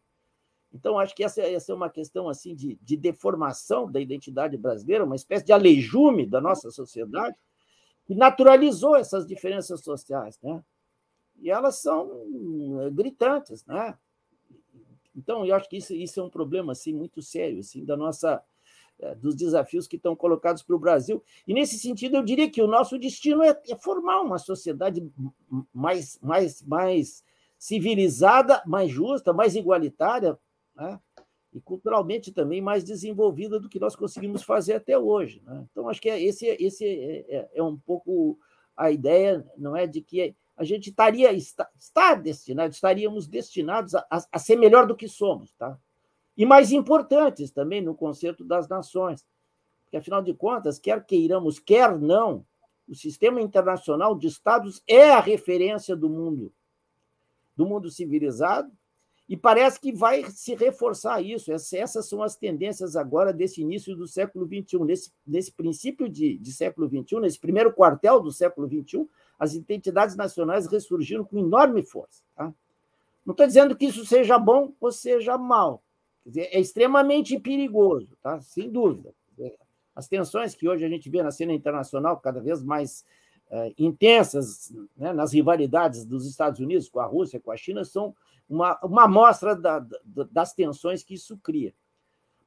S3: Então, acho que essa, essa é uma questão assim de, de deformação da identidade brasileira, uma espécie de aleijume da nossa sociedade, que naturalizou essas diferenças sociais. Né? E elas são gritantes, né? Então, eu acho que isso, isso é um problema assim muito sério assim da nossa eh, dos desafios que estão colocados para o Brasil. E nesse sentido, eu diria que o nosso destino é, é formar uma sociedade mais, mais, mais civilizada, mais justa, mais igualitária, né? E culturalmente também mais desenvolvida do que nós conseguimos fazer até hoje. Né? Então, acho que é, esse, esse é, é, é um pouco a ideia, não é, de que a gente estaria está, está destinado, estaríamos destinados a, a, a, ser melhor do que somos, tá? E mais importantes também no conceito das nações, porque afinal de contas, quer queiramos, quer não, o sistema internacional de estados é a referência do mundo, do mundo civilizado, e parece que vai se reforçar isso. Essas são as tendências agora desse início do século XXI, nesse, nesse princípio de, de século XXI, nesse primeiro quartel do século XXI, as identidades nacionais ressurgiram com enorme força. Tá? Não estou dizendo que isso seja bom ou seja mal. Dizer, é extremamente perigoso, tá? sem dúvida. As tensões que hoje a gente vê na cena internacional cada vez mais intensas né, nas rivalidades dos Estados Unidos com a Rússia, com a China, são uma, uma amostra da, da, das tensões que isso cria.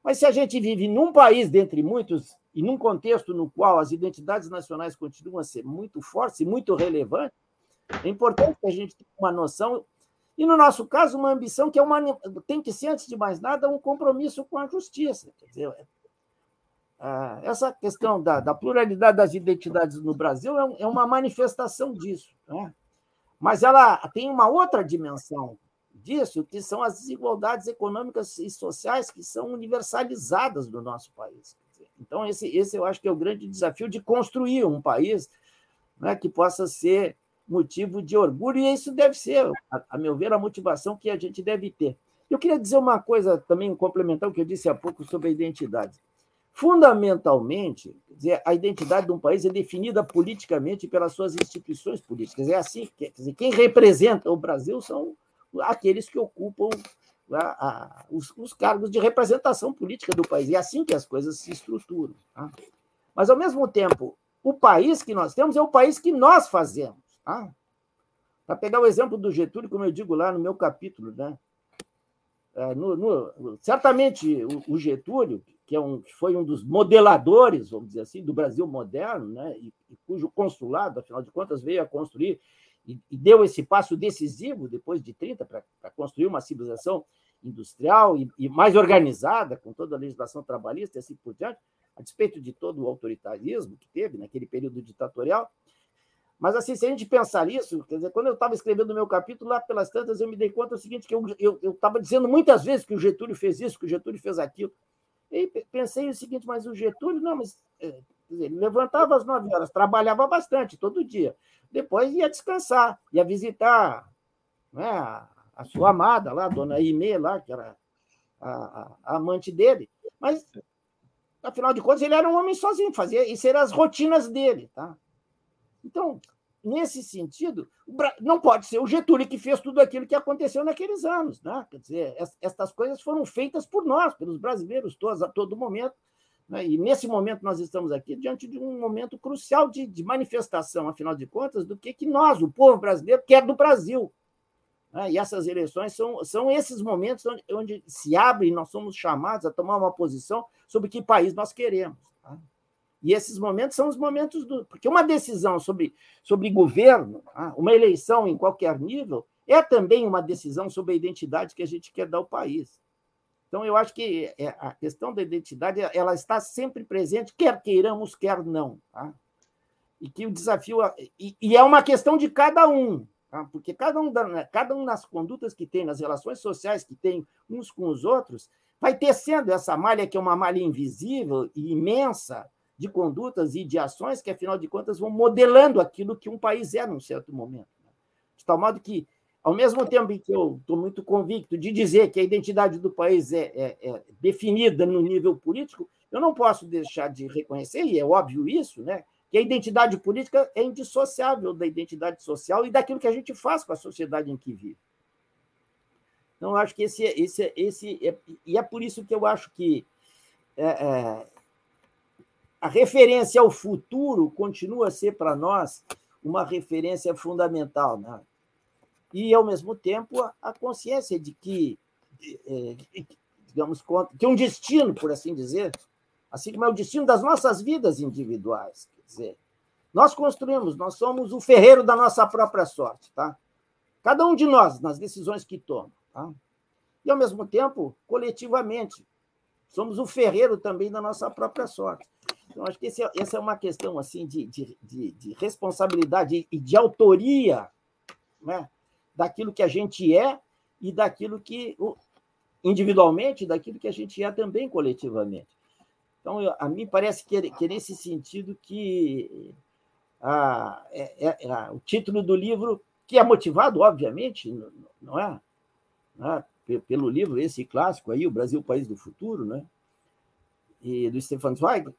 S3: Mas se a gente vive num país dentre muitos e num contexto no qual as identidades nacionais continuam a ser muito fortes e muito relevantes, é importante que a gente tenha uma noção e, no nosso caso, uma ambição que é uma, tem que ser, antes de mais nada, um compromisso com a justiça. Quer dizer, essa questão da, da, pluralidade das identidades no Brasil é, é uma manifestação disso. Né? Mas ela tem uma outra dimensão disso, que são as desigualdades econômicas e sociais que são universalizadas no nosso país. Então, esse, esse eu acho que é o grande desafio de construir um país né, que possa ser motivo de orgulho, e isso deve ser, a, a, meu ver, a motivação que a gente deve ter. Eu queria dizer uma coisa também, complementar o que eu disse há pouco sobre a identidade. Fundamentalmente, dizer, a identidade de um país é definida politicamente pelas suas instituições políticas. É assim, quer dizer, quem representa o Brasil são aqueles que ocupam a, a, os, os, cargos de representação política do país. É assim que as coisas se estruturam. Tá? Mas, ao mesmo tempo, o país que nós temos é o país que nós fazemos. Tá? Para pegar o exemplo do Getúlio, como eu digo lá no meu capítulo, né? É, no, no, certamente o, o Getúlio, que, é um, que foi um dos modeladores, vamos dizer assim, do Brasil moderno, né? e, e cujo consulado, afinal de contas, veio a construir e, e deu esse passo decisivo, depois de 30, para construir uma civilização industrial e, e, mais organizada, com toda a legislação trabalhista e assim por diante, a despeito de todo o autoritarismo que teve naquele período ditatorial. Mas, assim, se a gente pensar nisso, quer dizer, quando eu estava escrevendo o meu capítulo, lá pelas tantas, eu me dei conta do seguinte, que eu estava dizendo muitas vezes que o Getúlio fez isso, que o Getúlio fez aquilo. E pensei o seguinte, mas o Getúlio, não, mas é, ele levantava às nove horas, trabalhava bastante, todo dia. Depois ia descansar, ia visitar né, a sua amada lá, a dona Imê, lá, que era a, a, a, amante dele. Mas, afinal de contas, ele era um homem sozinho, fazia, isso eram as rotinas dele. Tá? Então, nesse sentido, não pode ser o Getúlio que fez tudo aquilo que aconteceu naqueles anos. Né? Quer dizer, estas coisas foram feitas por nós, pelos brasileiros todos, a todo momento. Né? E nesse momento nós estamos aqui diante de um momento crucial de, de manifestação, afinal de contas, do que, que nós, o povo brasileiro, quer do Brasil. Né? E essas eleições são, são esses momentos onde, onde se abre e nós somos chamados a tomar uma posição sobre que país nós queremos. Tá? E esses momentos são os momentos do. Porque uma decisão sobre, sobre governo, tá? uma eleição em qualquer nível, é também uma decisão sobre a identidade que a gente quer dar ao país. Então, eu acho que é, a questão da identidade ela está sempre presente, quer queiramos, quer não. Tá? E que o desafio. E, é uma questão de cada um, tá? porque cada um, da, cada um nas condutas que tem, nas relações sociais que tem uns com os outros, vai tecendo essa malha que é uma malha invisível e imensa de condutas e de ações que, afinal de contas, vão modelando aquilo que um país é num certo momento. Né? De tal modo que ao mesmo tempo em que eu estou muito convicto de dizer que a identidade do país é, é, é, definida no nível político, eu não posso deixar de reconhecer, e é óbvio isso, né, que a identidade política é indissociável da identidade social e daquilo que a gente faz com a sociedade em que vive. Então, acho que esse, esse, esse é, e é por isso que eu acho que é, é, a referência ao futuro continua a ser para nós uma referência fundamental. Né? e, ao mesmo tempo, a consciência de que, é, digamos, que um destino, por assim dizer, assim como é o destino das nossas vidas individuais. Quer dizer, nós construímos, nós somos o ferreiro da nossa própria sorte, tá? Cada um de nós, nas decisões que toma, tá? E, ao mesmo tempo, coletivamente, somos o ferreiro também da nossa própria sorte. Então, acho que é, essa é uma questão assim de, de, de, de responsabilidade e de autoria né? daquilo que a gente é e daquilo que, individualmente, daquilo que a gente é também coletivamente. Então, a mim parece que, que é nesse sentido que a, é, é, é, o título do livro, que é motivado, obviamente, não é? Não é? Pelo livro, esse clássico aí, O Brasil, País do Futuro, né? e do Stefan Zweig,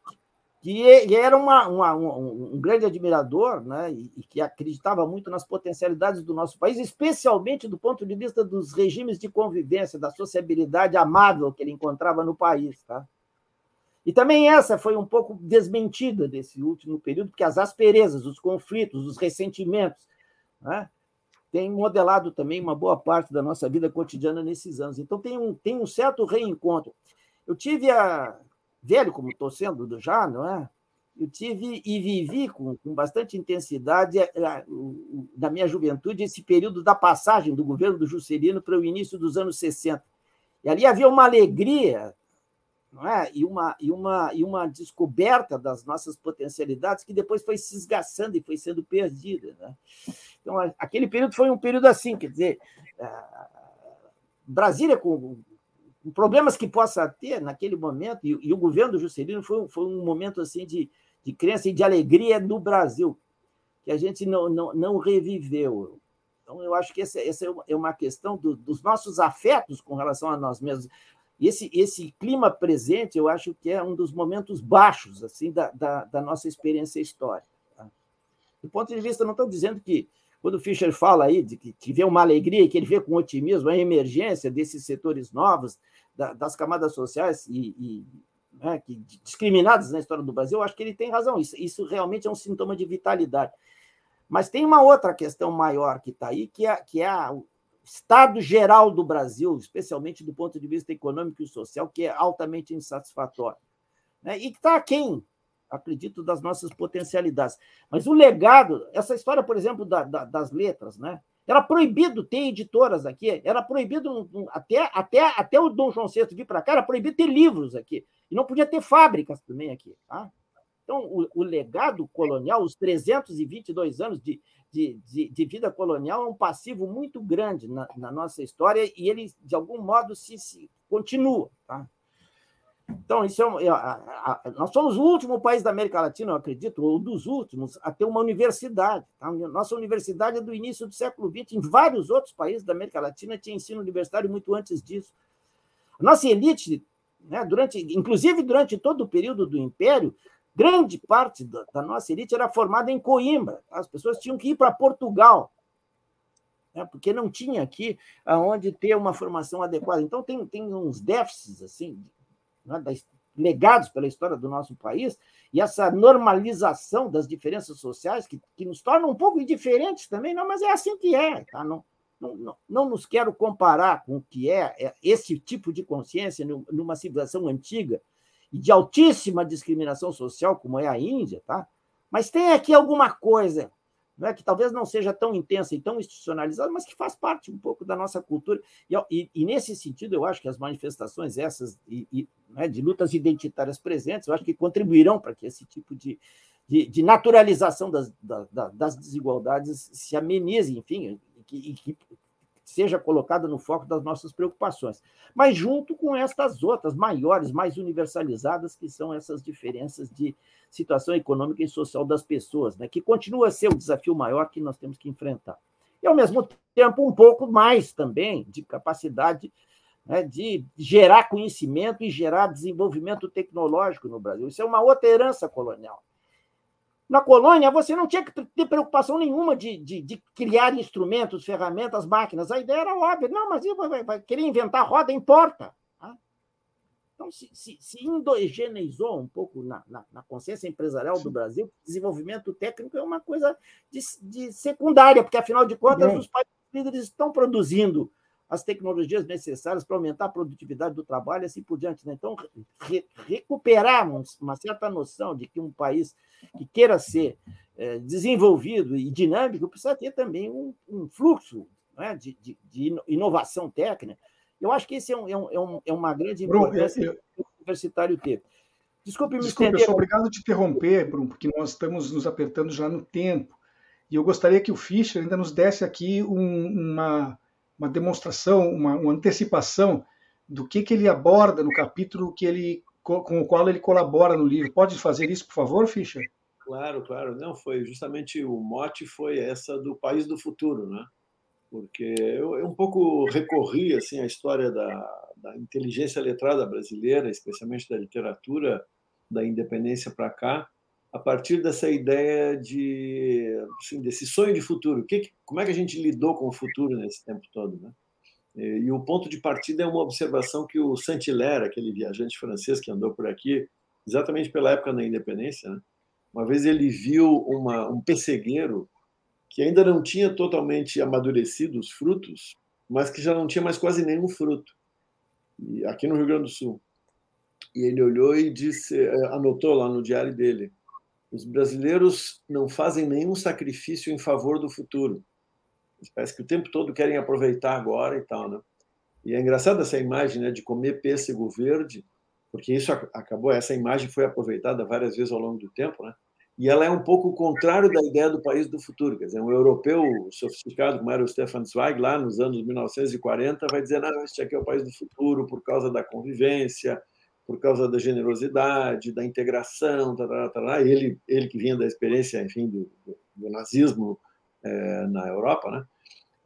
S3: que era uma, uma, um, um, grande admirador né, e, e, que acreditava muito nas potencialidades do nosso país, especialmente do ponto de vista dos regimes de convivência, da sociabilidade amável que ele encontrava no país. Tá? E também essa foi um pouco desmentida desse último período, porque as asperezas, os conflitos, os ressentimentos né, têm modelado também uma boa parte da nossa vida cotidiana nesses anos. Então tem um, tem um certo reencontro. Eu tive a, velho como estou sendo já, não é? Eu tive e vivi com, com bastante intensidade é, é, na minha juventude esse período da passagem do governo do Juscelino para o início dos anos 60. E ali havia uma alegria não é? e, uma, e, uma, e uma descoberta das nossas potencialidades que depois foi se esgaçando e foi sendo perdida. Né? Então, aquele período foi um período assim, quer dizer, Brasília com problemas que possa ter naquele momento, e, e o governo do Juscelino foi, foi um momento assim de, de crença e de alegria no Brasil, que a gente não, não, não reviveu. Então, eu acho que essa, essa é uma questão do, dos nossos afetos com relação a nós mesmos. Esse, esse clima presente, eu acho que é um dos momentos baixos assim da, da, da nossa experiência histórica. Tá? Do ponto de vista, não estou dizendo que quando o Fischer fala aí de que, que vê uma alegria, que ele vê com otimismo a emergência desses setores novos, da, das camadas sociais e, e né, que, discriminadas na história do Brasil, eu acho que ele tem razão. Isso, isso realmente é um sintoma de vitalidade. Mas tem uma outra questão maior que está aí, que é, que é o estado geral do Brasil, especialmente do ponto de vista econômico e social, que é altamente insatisfatório. Né? E que está aquém acredito, das nossas potencialidades. Mas o legado, essa história, por exemplo, da, da, das letras, né? Era proibido ter editoras aqui, era proibido até, até, até o Dom João VI vir para cá, era proibido ter livros aqui. E não podia ter fábricas também aqui. Tá? Então, o, o, legado colonial, os 322 anos de, de, de, de, vida colonial, é um passivo muito grande na, na, nossa história e ele, de algum modo, se, se continua. Tá? Então, isso é, é a, a, nós somos o último país da América Latina, eu acredito, ou dos últimos, a ter uma universidade. Tá? Nossa universidade é do início do século XX. Em vários outros países da América Latina tinha ensino universitário muito antes disso. A nossa elite, né, durante, inclusive durante todo o período do Império, grande parte da, da nossa elite era formada em Coimbra. As pessoas tinham que ir para Portugal, né, porque não tinha aqui aonde ter uma formação adequada. Então, tem, tem uns déficits assim né, legados pela história do nosso país, e essa normalização das diferenças sociais, que, que nos torna um pouco indiferentes também, não, mas é assim que é, tá? Não, não, não, não nos quero comparar com o que é, é esse tipo de consciência numa civilização antiga e de altíssima discriminação social, como é a Índia, tá? Mas tem aqui alguma coisa né, que talvez não seja tão intensa e tão institucionalizada, mas que faz parte um pouco da nossa cultura. E, e, e nesse sentido, eu acho que as manifestações essas e né, de lutas identitárias presentes, eu acho que contribuirão para que esse tipo de, de, de naturalização das, da, das desigualdades se amenize, enfim, e que, que seja colocada no foco das nossas preocupações. Mas junto com estas outras maiores, mais universalizadas, que são essas diferenças de situação econômica e social das pessoas, né? que continua a ser o desafio maior que nós temos que enfrentar. E, ao mesmo tempo, um pouco mais também de capacidade né, de gerar conhecimento e gerar desenvolvimento tecnológico no Brasil. Isso é uma outra herança colonial. Na colônia, você não tinha que ter preocupação nenhuma de, de, de criar instrumentos, ferramentas, máquinas. A ideia era óbvia. Não, mas vai, vai querer inventar roda, importa. Tá? Então, se, se, se endogeneizou um pouco na, na, na, consciência empresarial do Brasil, desenvolvimento técnico é uma coisa de, de secundária, porque, afinal de contas, os países líderes estão produzindo as tecnologias necessárias para aumentar a produtividade do trabalho e assim por diante. Né? Então, re, recuperar uma certa noção de que um país que queira ser é, desenvolvido e dinâmico precisa ter também um, um fluxo né, de, de, de, inovação técnica. Eu acho que esse é, um, é, um, é, é uma grande importância Bruno, eu, o universitário ter.
S2: Desculpe me Desculpe, estender. eu sou obrigado a te interromper, Bruno, porque nós estamos nos apertando já no tempo. E eu gostaria que o Fischer ainda nos desse aqui um, uma uma demonstração, uma, uma antecipação do que, que ele aborda no capítulo que ele, com o qual ele colabora no livro. Pode fazer isso, por favor, Fischer?
S4: Claro, claro. Não, foi justamente o mote foi essa do país do futuro, né? Porque eu, eu um pouco recorri assim à história da, da inteligência letrada brasileira, especialmente da literatura da independência para cá, a partir dessa ideia de assim, desse sonho de futuro. Que, como é que a gente lidou com o futuro nesse tempo todo, né? E o ponto de partida é uma observação que o Saint-Hilaire, aquele viajante francês que andou por aqui, exatamente pela época da independência, né? uma vez ele viu uma, um pessegueiro que ainda não tinha totalmente amadurecido os frutos, mas que já não tinha mais quase nenhum fruto, aqui no Rio Grande do Sul. E ele olhou e disse, eh, anotou lá no diário dele: os brasileiros não fazem nenhum sacrifício em favor do futuro. Parece que o tempo todo querem aproveitar agora e tal, né? E é engraçado essa imagem, né, de comer pêssego verde, porque isso acabou, essa imagem foi aproveitada várias vezes ao longo do tempo, né? e ela é um pouco o contrário da ideia do país do futuro. Quer dizer, um europeu sofisticado, como era o Stefan Zweig, lá nos anos 1940, vai dizer: não, este aqui é o país do futuro por causa da convivência, por causa da generosidade, da integração, tarará, tarará. Ele, ele que vinha da experiência, enfim, do, do, do nazismo é, na Europa, né?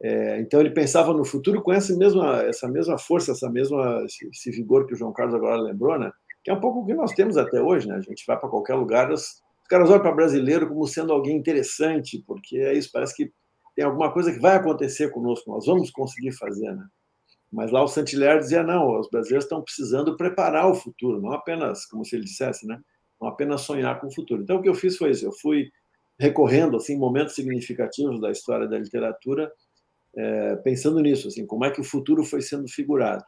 S4: É, então ele pensava no futuro com essa mesma, essa mesma força, essa mesma esse, esse vigor que o João Carlos agora lembrou, né? Que é um pouco o que nós temos até hoje, né? A gente vai para qualquer lugar, os, os caras olham para brasileiro como sendo alguém interessante, porque é isso, parece que tem alguma coisa que vai acontecer conosco, nós vamos conseguir fazer, né? Mas lá o Saint-Hilaire dizia, não, os brasileiros estão precisando preparar o futuro, não apenas, como se ele dissesse, né? não apenas sonhar com o futuro. Então, o que eu fiz foi isso, eu fui recorrendo assim momentos significativos da história da literatura, é, pensando nisso, assim, como é que o futuro foi sendo figurado.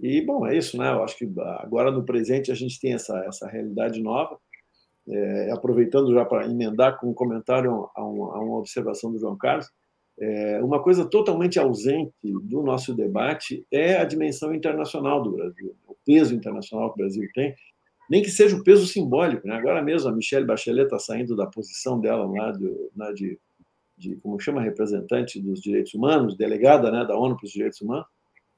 S4: E, bom, é isso, né? Eu acho que agora no presente a gente tem essa, essa realidade nova, é, aproveitando já para emendar com um comentário a uma, a uma observação do João Carlos, é, uma coisa totalmente ausente do nosso debate é a dimensão internacional do Brasil, o peso internacional que o Brasil tem, nem que seja o peso simbólico. Né? Agora mesmo a Michelle Bachelet está saindo da posição dela lá, lá de, de, como chama, representante dos direitos humanos, delegada né, da ONU para os direitos humanos,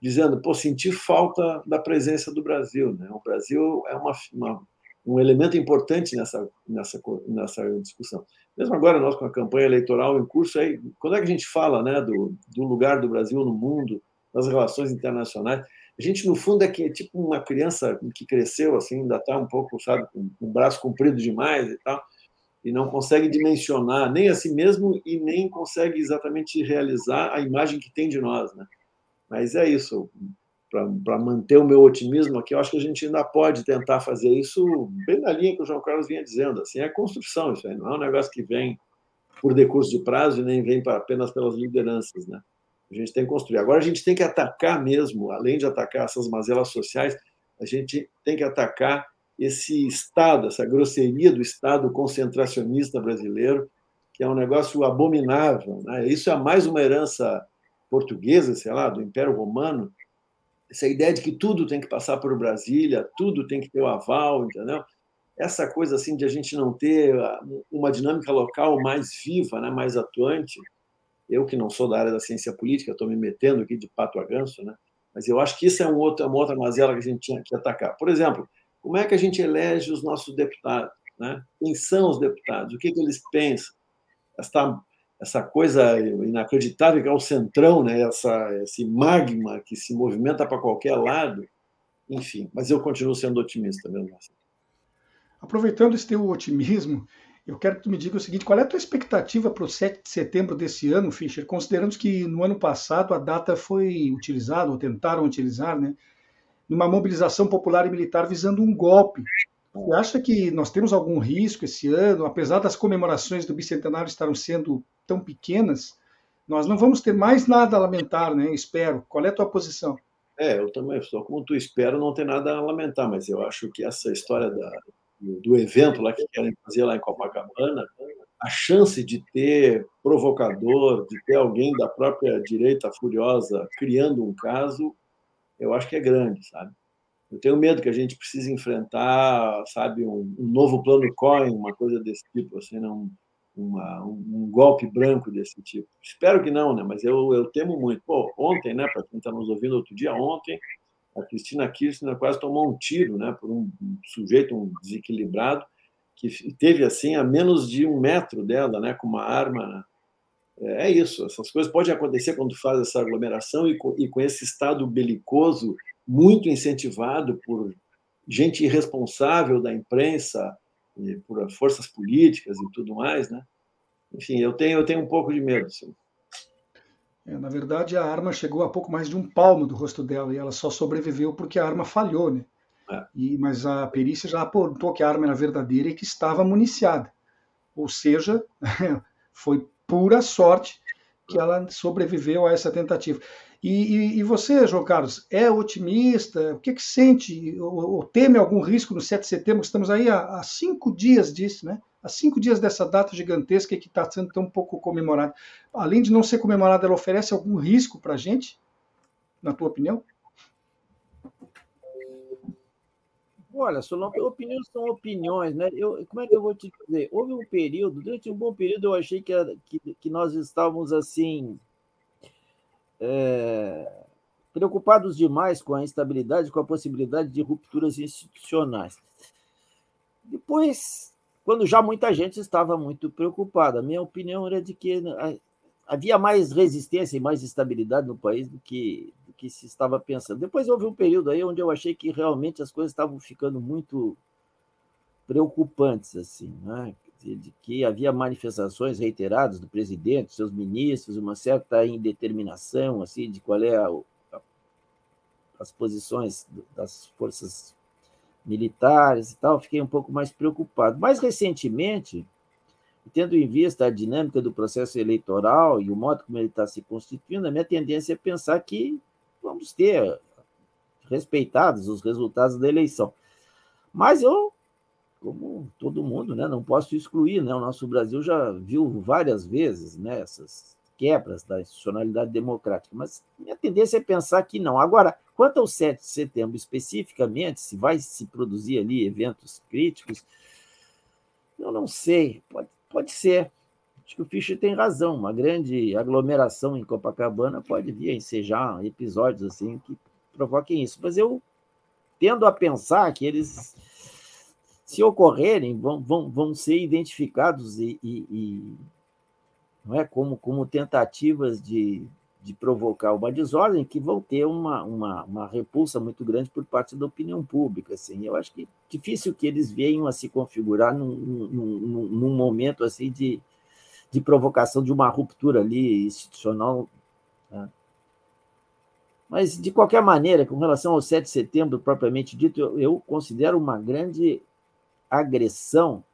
S4: dizendo, pô, senti falta da presença do Brasil. Né? O Brasil é uma, uma um elemento importante nessa, nessa, nessa discussão. Mesmo agora, nós com a campanha eleitoral em curso, aí, quando é que a gente fala né, do, do lugar do Brasil no mundo, das relações internacionais, a gente, no fundo, é que é tipo uma criança que cresceu, assim, ainda está um pouco, sabe, com o braço comprido demais e tal, e não consegue dimensionar nem a si mesmo e nem consegue exatamente realizar a imagem que tem de nós, né? Mas é isso para manter o meu otimismo aqui, eu acho que a gente ainda pode tentar fazer isso bem na linha que o João Carlos vinha dizendo. Assim, é construção isso aí, não é um negócio que vem por decurso de prazo e nem vem apenas pelas lideranças. Né? A gente tem que construir. Agora, a gente tem que atacar mesmo, além de atacar essas mazelas sociais, a gente tem que atacar esse Estado, essa grosseria do Estado concentracionista brasileiro, que é um negócio abominável. Né? Isso é mais uma herança portuguesa, sei lá, do Império Romano, essa ideia de que tudo tem que passar por Brasília, tudo tem que ter o aval, entendeu? Essa coisa assim de a gente não ter uma dinâmica local mais viva, né, mais atuante. Eu que não sou da área da ciência política, estou me metendo aqui de pato a ganso, né? Mas eu acho que isso é um outro, uma outra mazela que a gente tinha que atacar. Por exemplo, como é que a gente elege os nossos deputados? Né? Quem são os deputados? O que, que eles pensam? Esta essa coisa inacreditável que é o centrão, né? essa, esse magma que se movimenta para qualquer lado. Enfim, mas eu continuo sendo otimista mesmo assim.
S2: Aproveitando esse teu otimismo, eu quero que tu me diga o seguinte: qual é a tua expectativa para o 7 de setembro desse ano, Fischer? Considerando que no ano passado a data foi utilizada, ou tentaram utilizar, né, numa mobilização popular e militar visando um golpe você acha que nós temos algum risco esse ano, apesar das comemorações do bicentenário estarem sendo tão pequenas? Nós não vamos ter mais nada a lamentar, né? Espero. Qual é a tua posição?
S4: É, eu também estou como tu espero, não tem nada a lamentar, mas eu acho que essa história da, do evento lá que querem fazer lá em Copacabana, a chance de ter provocador, de ter alguém da própria direita furiosa criando um caso, eu acho que é grande, sabe? Eu tenho medo que a gente precise enfrentar, sabe, um, um novo plano coin, uma coisa desse tipo, assim, não, uma, um, golpe branco desse tipo. Espero que não, né? Mas eu, eu temo muito. Pô, ontem, né? Para quem está nos ouvindo outro dia, ontem a Cristina Kirchner quase tomou um tiro, né? Por um, sujeito, um desequilibrado, que teve assim a menos de um metro dela, né? Com uma arma. Né? É isso. Essas coisas podem acontecer quando faz essa aglomeração e com, e com esse estado belicoso muito incentivado por gente irresponsável da imprensa, por forças políticas e tudo mais, né? Enfim, eu tenho, eu tenho um pouco de medo. Sim.
S2: É, na verdade, a arma chegou a pouco mais de um palmo do rosto dela e ela só sobreviveu porque a arma falhou, né? É. E, mas a perícia já apontou que a arma era verdadeira e que estava municiada. Ou seja, foi pura sorte que ela sobreviveu a essa tentativa. E, e, e, você, João Carlos, é otimista? O que, que sente? Ou, ou, teme algum risco no 7 de setembro? Estamos aí há, há, cinco dias disso, né? Há cinco dias dessa data gigantesca que está sendo tão pouco comemorada. Além de não ser comemorada, ela oferece algum risco para a gente, na tua opinião?
S3: Olha, Solon, opiniões são opiniões, né? Eu, como é que eu vou te dizer? Houve um período, durante um bom período, eu achei que, que, que nós estávamos assim. É, preocupados demais com a instabilidade, com a possibilidade de rupturas institucionais. Depois, quando já muita gente estava muito preocupada, minha opinião era de que havia mais resistência e mais estabilidade no país do que, do que se estava pensando. Depois houve um período aí onde eu achei que realmente as coisas estavam ficando muito preocupantes, assim, né? De que havia manifestações reiteradas do presidente, seus ministros, uma certa indeterminação assim de qual é a, a, as posições das forças militares e tal. Fiquei um pouco mais preocupado. Mais recentemente, tendo em vista a dinâmica do processo eleitoral e o modo como ele está se constituindo, a minha tendência é pensar que vamos ter respeitados os resultados da eleição. Mas eu, como todo mundo, né, não posso excluir, né, o nosso Brasil já viu várias vezes né, essas quebras da institucionalidade democrática, mas minha tendência é pensar que não. Agora, quanto ao 7 de setembro especificamente, se vai se produzir ali eventos críticos, eu não sei. Pode, Pode ser. Acho que o Fischer tem razão. Uma grande aglomeração em Copacabana pode vir a ensejar episódios assim que provoquem isso. Mas eu tendo a pensar que eles, se ocorrerem, vão, vão, vão ser identificados e, e, e não é como, como tentativas de, de provocar uma desordem que vão ter uma, uma, uma repulsa muito grande por parte da opinião pública. Assim. Eu acho que é difícil que eles venham a se configurar num, num, num momento assim de, de provocação de uma ruptura ali institucional. Né? Mas, de qualquer maneira, com relação ao 7 de setembro propriamente dito, eu, eu considero uma grande agressão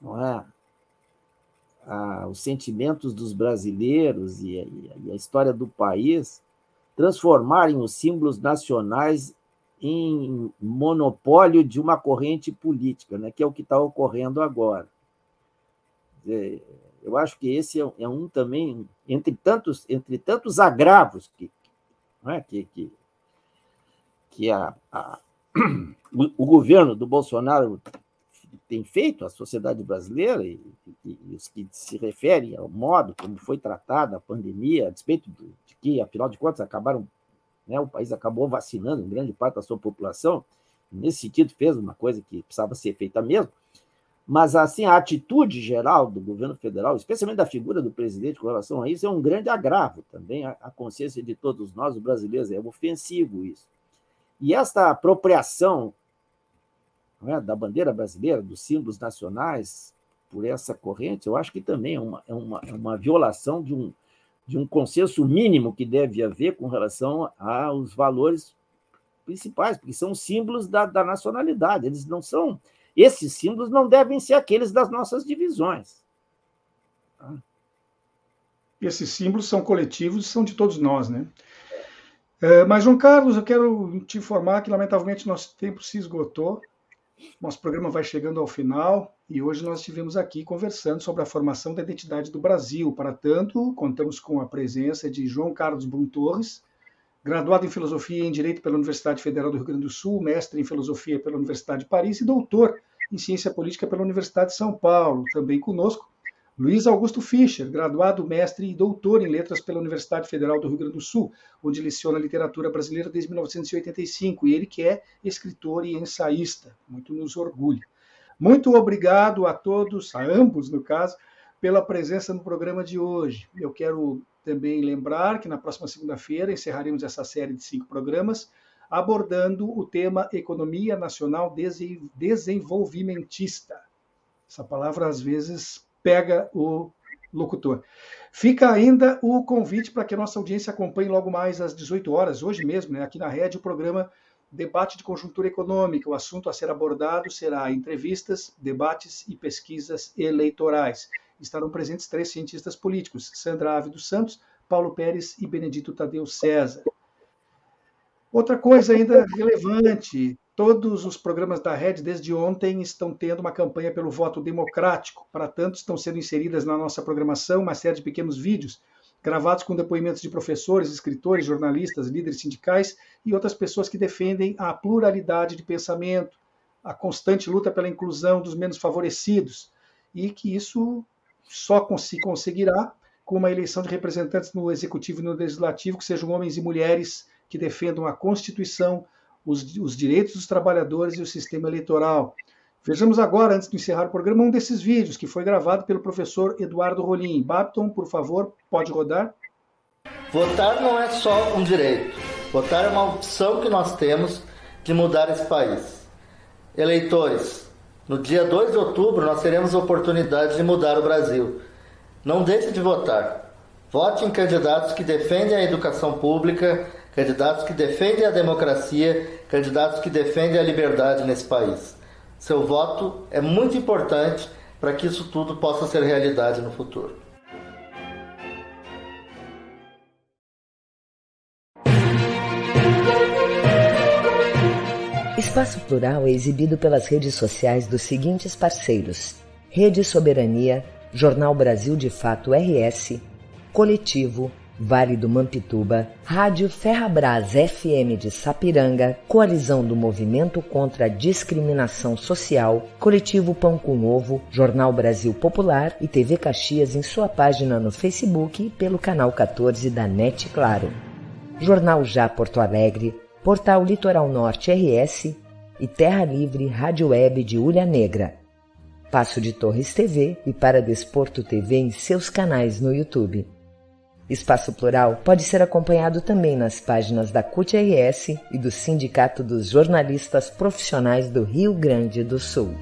S3: não é? os sentimentos dos brasileiros e a, e a história do país, transformarem os símbolos nacionais em monopólio de uma corrente política, né, que é o que está ocorrendo agora. Eu acho que esse é, é um também, entre tantos, entre tantos agravos que, é, que, que, que a, a, o, governo do Bolsonaro tem feito a sociedade brasileira e, e, e, os que se referem ao modo como foi tratada a pandemia, a despeito de que, afinal de contas, acabaram, né, o país acabou vacinando grande parte da sua população, nesse sentido fez uma coisa que precisava ser feita mesmo, mas assim a atitude geral do governo federal, especialmente da figura do presidente com relação a isso, é um grande agravo também à consciência de todos nós, os brasileiros, é ofensivo isso. E esta apropriação é, da bandeira brasileira, dos símbolos nacionais, por essa corrente, eu acho que também é uma, é uma, é uma violação de um, de um consenso mínimo que deve haver com relação aos valores principais, porque são símbolos da, da nacionalidade. Eles não são. Esses símbolos não devem ser aqueles das nossas divisões.
S2: Esses símbolos são coletivos e são de todos nós, né? É, mas, João Carlos, eu quero te informar que, lamentavelmente, nosso tempo se esgotou. Nosso programa vai chegando ao final e hoje nós estivemos aqui conversando sobre a formação da identidade do Brasil. Para tanto, contamos com a presença de João Carlos Brum Torres, graduado em Filosofia e em Direito pela Universidade Federal do Rio Grande do Sul, mestre em Filosofia pela Universidade de Paris e doutor em Ciência Política pela Universidade de São Paulo. Também conosco, Luiz Augusto Fischer, graduado, mestre e doutor em letras pela Universidade Federal do Rio Grande do Sul, onde leciona literatura brasileira desde 1985, e ele que é escritor e ensaísta, muito nos orgulha. Muito obrigado a todos, a ambos no caso, pela presença no programa de hoje. Eu quero também lembrar que na próxima segunda-feira encerraremos essa série de cinco programas abordando o tema Economia Nacional Desenvolvimentista. Essa palavra às vezes pega o locutor. Fica ainda o convite para que a nossa audiência acompanhe logo mais às 18 horas, hoje mesmo, né, aqui na rede, o programa Debate de Conjuntura Econômica. O assunto a ser abordado será entrevistas, debates e pesquisas eleitorais. Estarão presentes três cientistas políticos, Sandra Ave dos Santos, Paulo Pérez e Benedito Tadeu César. Outra coisa ainda relevante, Todos os programas da Rede, desde ontem, estão tendo uma campanha pelo voto democrático. Para tanto, estão sendo inseridas na nossa programação uma série de pequenos vídeos gravados com depoimentos de professores, escritores, jornalistas, líderes sindicais e outras pessoas que defendem a pluralidade de pensamento, a constante luta pela inclusão dos menos favorecidos, e que isso só se conseguirá com uma eleição de representantes no executivo e no legislativo que sejam homens e mulheres que defendam a Constituição, os, os direitos dos trabalhadores e o sistema eleitoral. Vejamos agora, antes de encerrar o programa, um desses vídeos que foi gravado pelo professor Eduardo Rolim. Babton, por favor, pode rodar.
S5: Votar não é só um direito. Votar é uma opção que nós temos de mudar esse país. Eleitores, no dia 2 de outubro nós teremos a oportunidade de mudar o Brasil. Não deixe de votar. Vote em candidatos que defendem a educação pública, candidatos que defendem a democracia, candidatos que defendem a liberdade nesse país. Seu voto é muito importante para que isso tudo possa ser realidade no futuro.
S1: Espaço Plural é exibido pelas redes sociais dos seguintes parceiros: Rede Soberania, Jornal Brasil de Fato RS, Coletivo, Vale do Mampituba, Rádio Ferrabras FM de Sapiranga, Coalizão do Movimento contra a Discriminação Social, Coletivo Pão com Ovo, Jornal Brasil Popular e TV Caxias em sua página no Facebook e pelo canal 14 da NET Claro. Jornal Já Porto Alegre, Portal Litoral Norte RS e Terra Livre Rádio Web de Ulha Negra. Passo de Torres TV e para Desporto TV em seus canais no YouTube. Espaço Plural pode ser acompanhado também nas páginas da CUT-RS e do Sindicato dos Jornalistas Profissionais do Rio Grande do Sul.